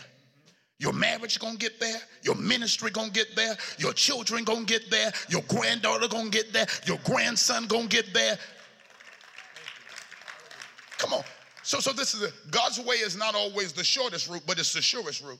Your marriage gonna get there. Your ministry gonna get there. Your children gonna get there. Your granddaughter gonna get there. Your grandson gonna get there. Come on. So, so this is God's way is not always the shortest route, but it's the surest route.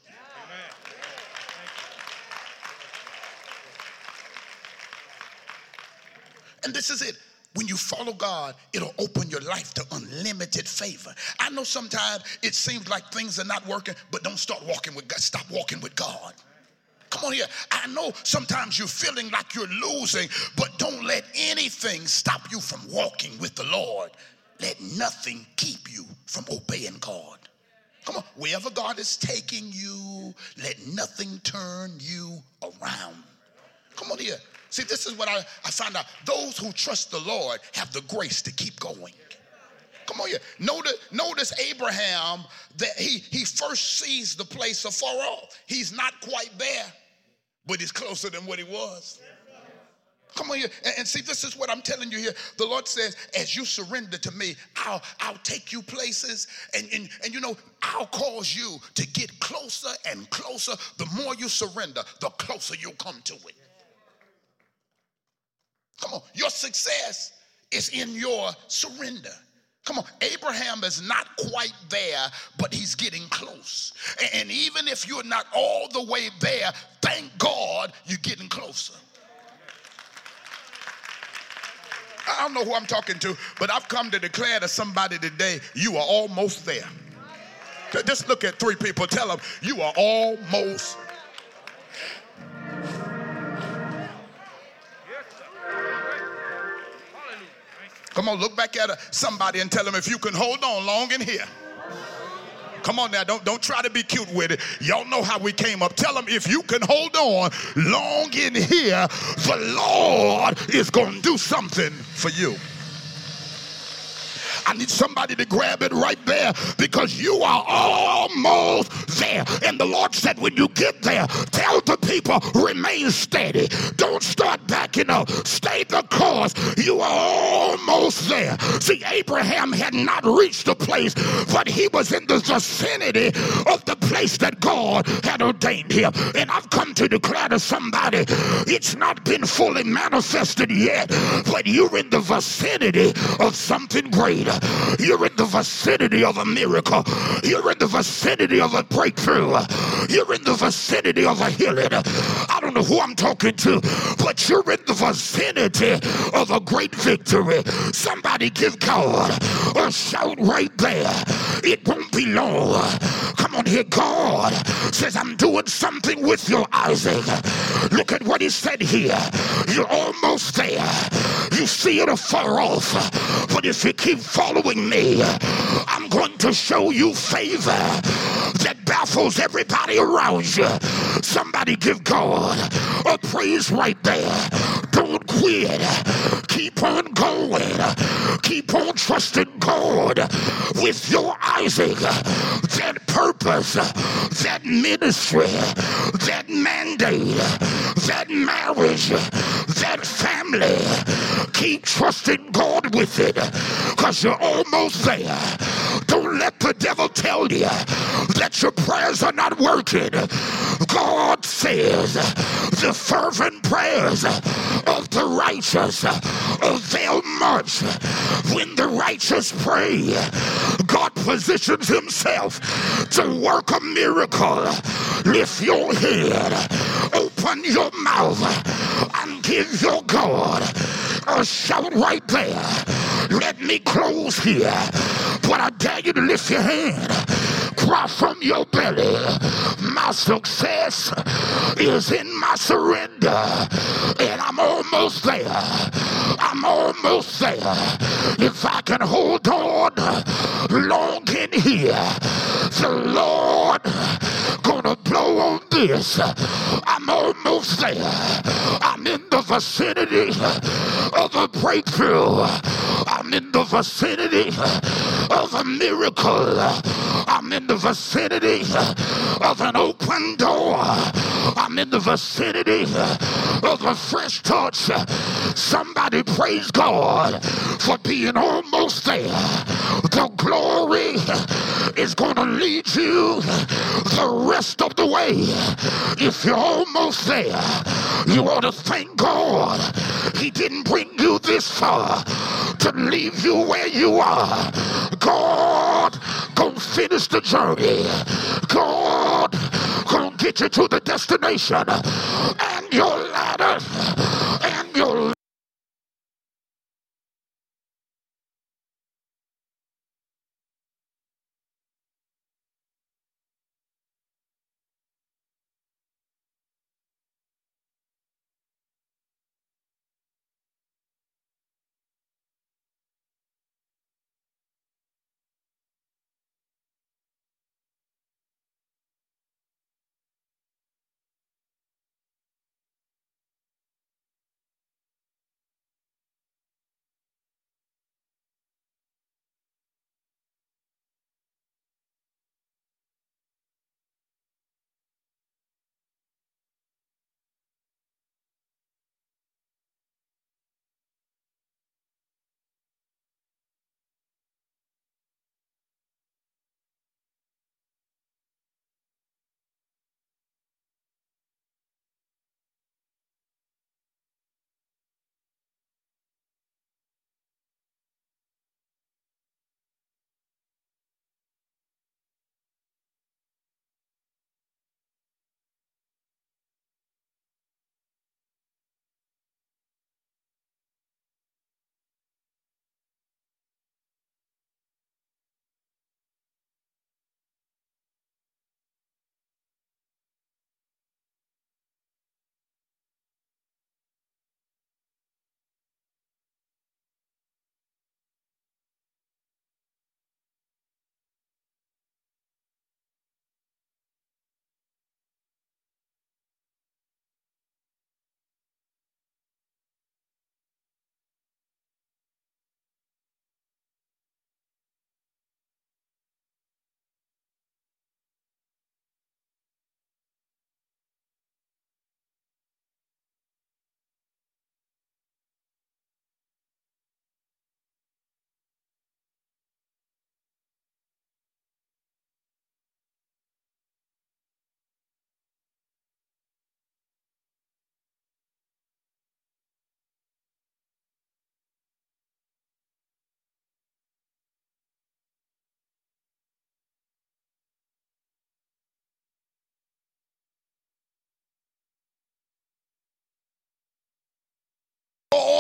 And this is it. When you follow God, it'll open your life to unlimited favor. I know sometimes it seems like things are not working, but don't start walking with God. Stop walking with God. Come on here. I know sometimes you're feeling like you're losing, but don't let anything stop you from walking with the Lord. Let nothing keep you from obeying God. Come on, wherever God is taking you, let nothing turn you around. Come on here. See, this is what I, I found out. Those who trust the Lord have the grace to keep going. Come on here. Notice, notice Abraham that he, he first sees the place afar off. He's not quite there, but he's closer than what he was. Come on here. And, and, see, this is what I'm telling you here. The Lord says, as you surrender to me, I'll I'll take you places. And, and, and you know, I'll cause you to get closer and closer. The more you surrender, the closer you'll come to it. Come on, your success is in your surrender. Come on, Abraham is not quite there, but he's getting close. And even if you're not all the way there, thank God you're getting closer. I don't know who I'm talking to, but I've come to declare to somebody today, you are almost there. Just look at three people, tell them, you are almost Come on, look back at somebody and tell them if you can hold on long in here. Come on now, don't, don't try to be cute with it. Y'all know how we came up. Tell them if you can hold on long in here, the Lord is going to do something for you. I need somebody to grab it right there because you are almost there. And the Lord said, when you get there, tell the people, remain steady. Don't start backing up. Stay the course. You are almost there. See, Abraham had not reached the place, but he was in the vicinity of the place that God had ordained him. And I've come to declare to somebody, it's not been fully manifested yet, but you're in the vicinity of something greater. You're in the vicinity of a miracle. You're in the vicinity of a breakthrough. You're in the vicinity of a healing. I don't know who I'm talking to, but you're in the vicinity of a great victory. Somebody give God a shout right there. It won't be long. Come on here, God says, I'm doing something with your Isaac. Look at what he said here. You're almost there. You see it afar off, but if you keep following me, I'm going to show you favor that baffles everybody around you. Somebody give God a praise right there. Don't quit. Keep on going. Keep on trusting God with your Isaac. That purpose, that ministry, that mandate, that marriage, that family. Keep trusting God with it because you're almost there. Don't let the devil tell you that your prayers are not working. God says the fervent prayers of the righteous avail much. When the righteous pray, God positions himself to work a miracle. Lift your head, open your mouth, and give your God a shout right there. Let me close here, but I dare you to lift your hand cry from your belly. My success is in my surrender. And I'm almost there. I'm almost there. If I can hold on long in here, the Lord gonna blow on this. I'm almost there. I'm in the vicinity of a breakthrough. I'm in the vicinity of a miracle. I'm in the vicinity of an open door. I'm in the vicinity of a fresh touch. Somebody praise God for being almost there. The glory is going to lead you the rest of the way. If you're almost there, you ought to thank God He didn't bring you this far to leave you where you are. God gonna finish the journey. God gonna get you to the destination. And your ladder. And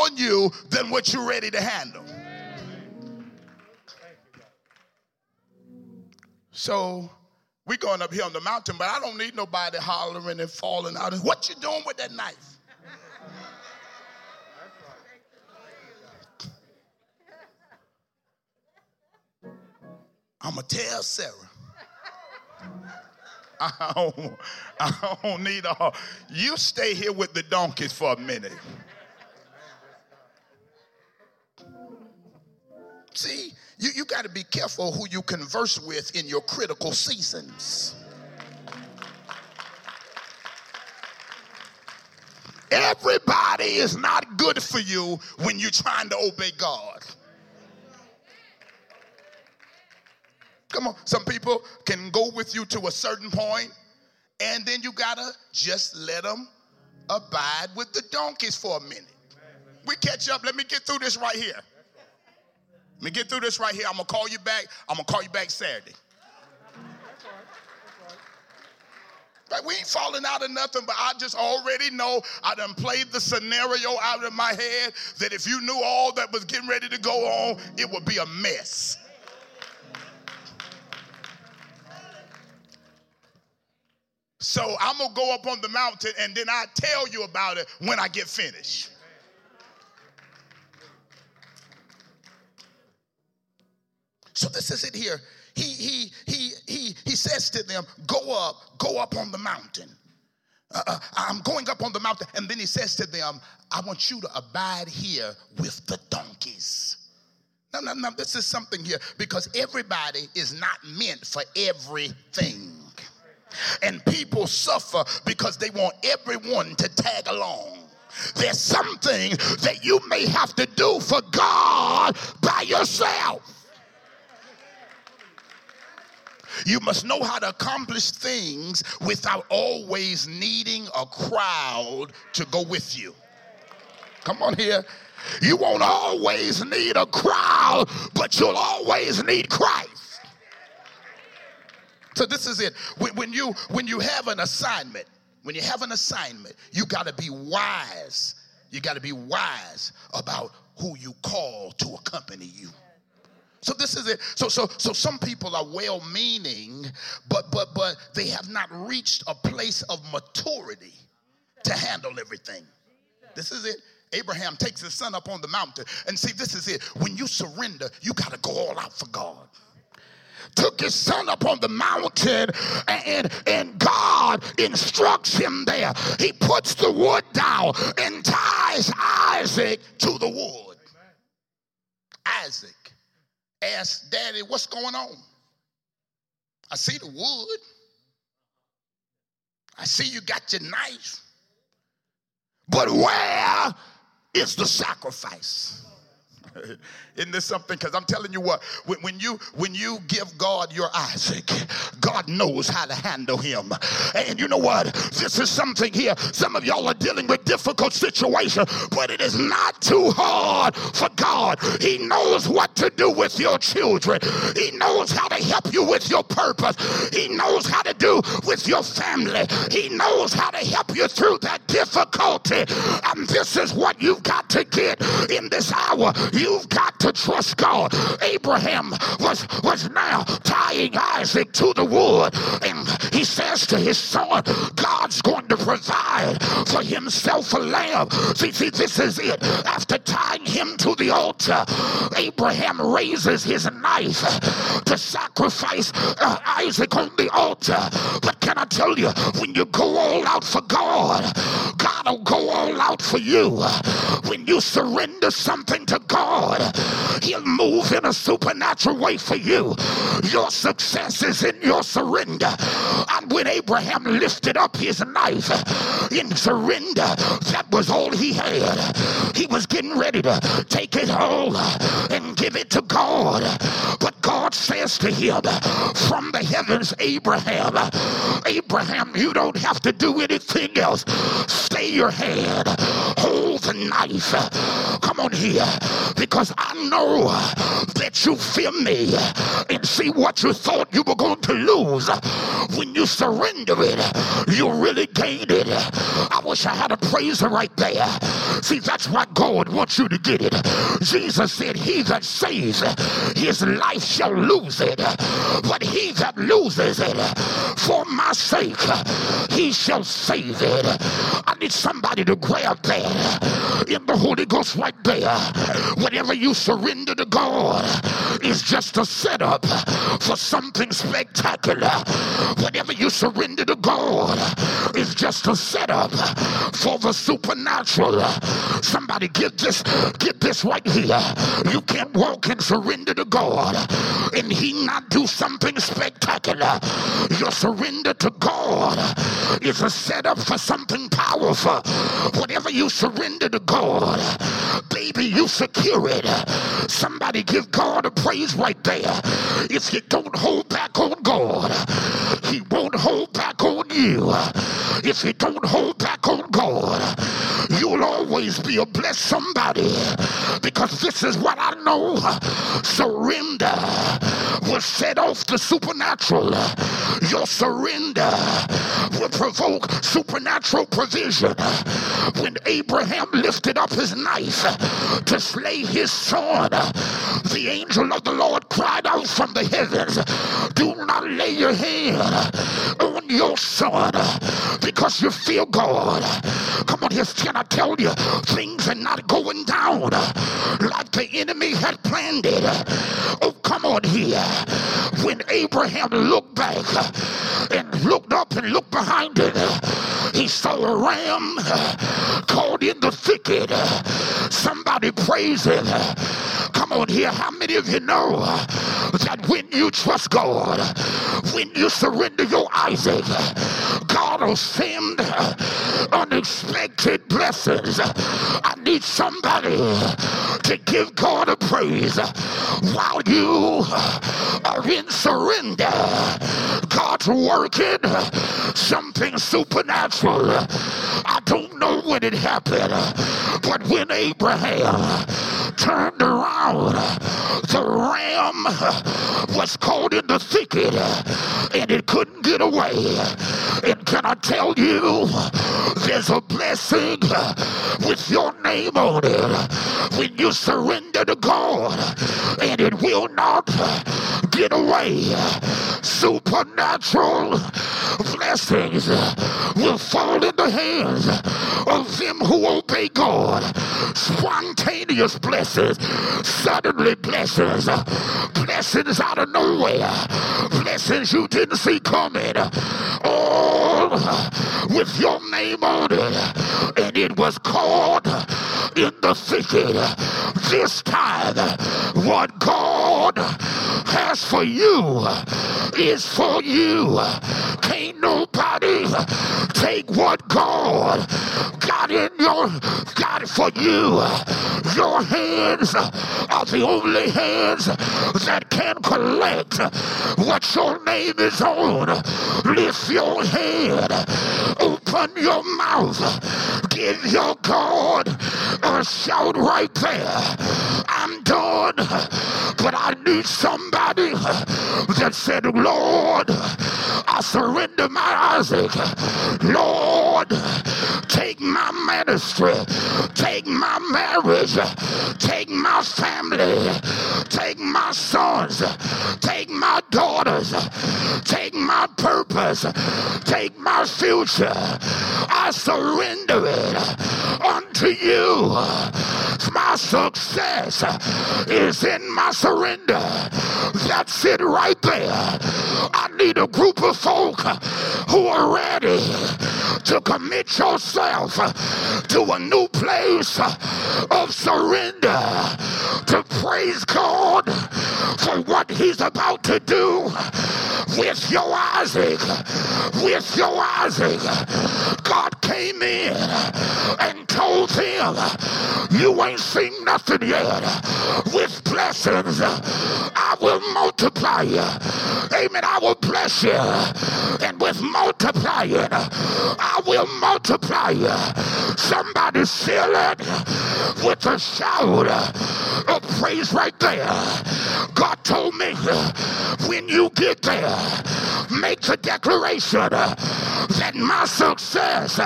on you than what you're ready to handle. So we're going up here on the mountain, but I don't need nobody hollering and falling out. What you doing with that knife? I'm gonna tell Sarah. I don't, I don't need all. You stay here with the donkeys for a minute. See, you, you got to be careful who you converse with in your critical seasons. Everybody is not good for you when you're trying to obey God. Come on, some people can go with you to a certain point, and then you gotta just let them abide with the donkeys for a minute. We catch up. Let me get through this right here. Let me get through this right here. I'm gonna call you back. I'm gonna call you back Saturday. Like we ain't falling out of nothing, but I just already know I done played the scenario out of my head that if you knew all that was getting ready to go on, it would be a mess. So I'm to go up on the mountain and then I tell you about it when I get finished. So this is it here. He he he he he says to them, "Go up, go up on the mountain." Uh, uh, I'm going up on the mountain, and then he says to them, "I want you to abide here with the donkeys." No, no, no. This is something here because everybody is not meant for everything. And people suffer because they want everyone to tag along. There's something that you may have to do for God by yourself. You must know how to accomplish things without always needing a crowd to go with you. Come on here. You won't always need a crowd, but you'll always need Christ. So this is it. When, when you when you have an assignment, when you have an assignment, you got to be wise. You got to be wise about who you call to accompany you. So this is it. So so so some people are well-meaning, but but but they have not reached a place of maturity to handle everything. This is it. Abraham takes his son up on the mountain. And see, this is it. When you surrender, you got to go all out for God took his son up on the mountain and, and God instructs him there. He puts the wood down and ties Isaac to the wood. Isaac asked daddy, what's going on? I see the wood. I see you got your knife. But where is the sacrifice. Isn't this something? Because I'm telling you what, when, when, you when you give God your Isaac, God knows how to handle him. And you know what? This is something here. Some of y'all are dealing with difficult situation, but it is not too hard for God. He knows what to do with your children. He knows how to help you with your purpose. He knows how to do with your family. He knows how to help you through that difficulty. And this is what you've got to get in this hour. You've got to trust God. Abraham was, was now tying Isaac to the wood, and he says to his son, God's going to provide for himself a lamb. See, see, this is it. After tying him to the altar, Abraham raises his knife to sacrifice uh, Isaac on the altar. But can I tell you, when you go all out for God, God will go all out for you. When you surrender something to God, He'll move in a supernatural way for you. Your success is in your surrender. And when Abraham lifted up his knife in surrender, that was all he had. He was getting ready to take it all and give it to God. But God says to him from the heavens, Abraham, Abraham, you don't have to do anything else. Stay your head, hold the knife. Come on here, because I know that you fear me and see what you thought you were going to lose. When you surrender it, you really gain it. I wish I had a praiser right there. See, that's why God wants you to get it. Jesus said, He that saves his life shall lose it, but he that loses it for my sake, he shall save it. I need somebody to grab that in the Holy Ghost right there. Whatever you surrender to God is just a setup for something spectacular. Whatever you surrender to God is just a setup for the supernatural. Somebody get this, get this right here. You can't walk and surrender to God and He not do something spectacular. Your surrender to God is a setup for something powerful. Whatever you surrender to God, baby, you secure it. Somebody give God a praise right there. If you don't hold back on God, He won't hold back on you. If you don't hold back on God, you'll always be a blessed somebody. Because this is what I know surrender will set off the supernatural. Your surrender will provoke supernatural provision. When Abraham lifted up his knife to slay his son, the angel of the Lord cried out from the heavens, Do not lay your hand on your son because you feel good. Come on, here's can I tell you, things are not going down like the enemy had planned it. Oh, come on here. When Abraham looked back and looked up and looked behind him, he saw a ram caught in the thicket. Somebody praise him. Come on here. How many of you know that when you trust God, when you surrender your Isaac, God will send unexpected blessings. I need somebody to give God a praise while you are in surrender. God's working something supernatural. I don't know when it happened, but when Abraham turned around, the ram was caught in the thicket and it couldn't get away. And can I tell you, there's a blessing with your name on it when you surrender to God, and it will not get away. Supernatural blessings will fall in the hands of them who obey God. Spontaneous blessings, suddenly blessings, blessings out of nowhere, blessings you didn't see coming. All with your name on it, and it was called in the thicket. This time, what God has for you is for you. Can't nobody take what God got in your got for you. Your hands are the only hands that can collect what your name is on. Lift your head, open your mouth, give your God a shout right there. I'm done, but I need somebody that said, Lord, I surrender my Isaac. Lord, take my ministry, take my marriage, take my family, take my sons, take my daughters, take my purpose, take my future. I surrender it unto you. My success is in my surrender. That's it right there. I need a group of folk who are ready to commit yourself to a new place of surrender to praise God for what he's about to do with your Isaac. With your Isaac. God came in and told him, You ain't seen nothing yet. With blessings, I will multiply you. Amen. I will bless you. And with multiplying, I will multiply you. Somebody seal it with a shout of praise right there. God told me when you get there, make the declaration that my success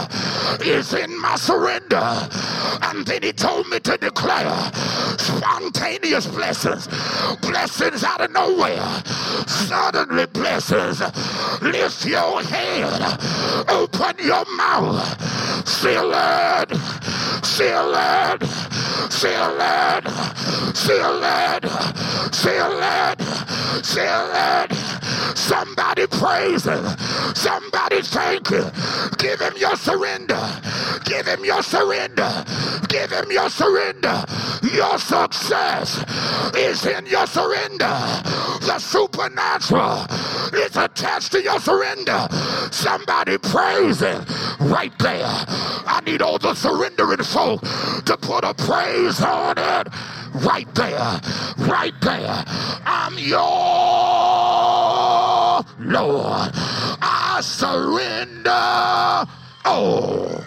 is in my surrender. And then he told me to declare spontaneous blessings, blessings out of nowhere, suddenly blessings. Lift your head, open your mouth, seal it, seal it, seal it, seal it, seal it, seal it. Somebody praise him. Somebody thank him. Give him your surrender. Give him your surrender. Give him your surrender. Your success is in your surrender. The supernatural is attached to your surrender. Somebody praise him right there. I need all the surrendering folk to put a praise on it right there. Right there. I'm your Lord. I surrender. Oh.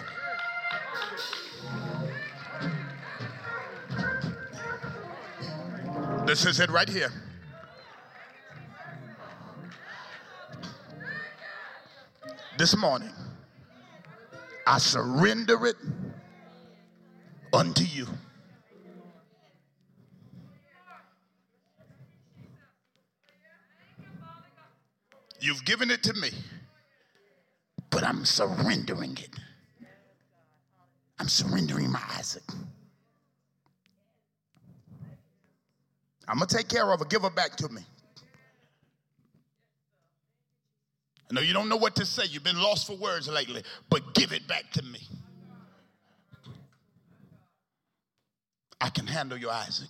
This is it right here. This morning, I surrender it unto you. You've given it to me. But I'm surrendering it. I'm surrendering my Isaac. I'm going to take care of her. Give her back to me. I know you don't know what to say. You've been lost for words lately, but give it back to me. I can handle your Isaac.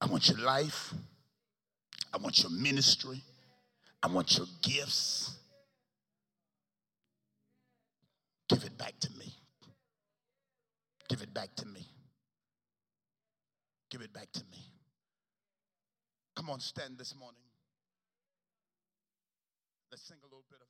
I want your life. I want your ministry. I want your gifts. Give it back to me. Give it back to me. Give it back to me. Come on, stand this morning. Let's sing a little bit of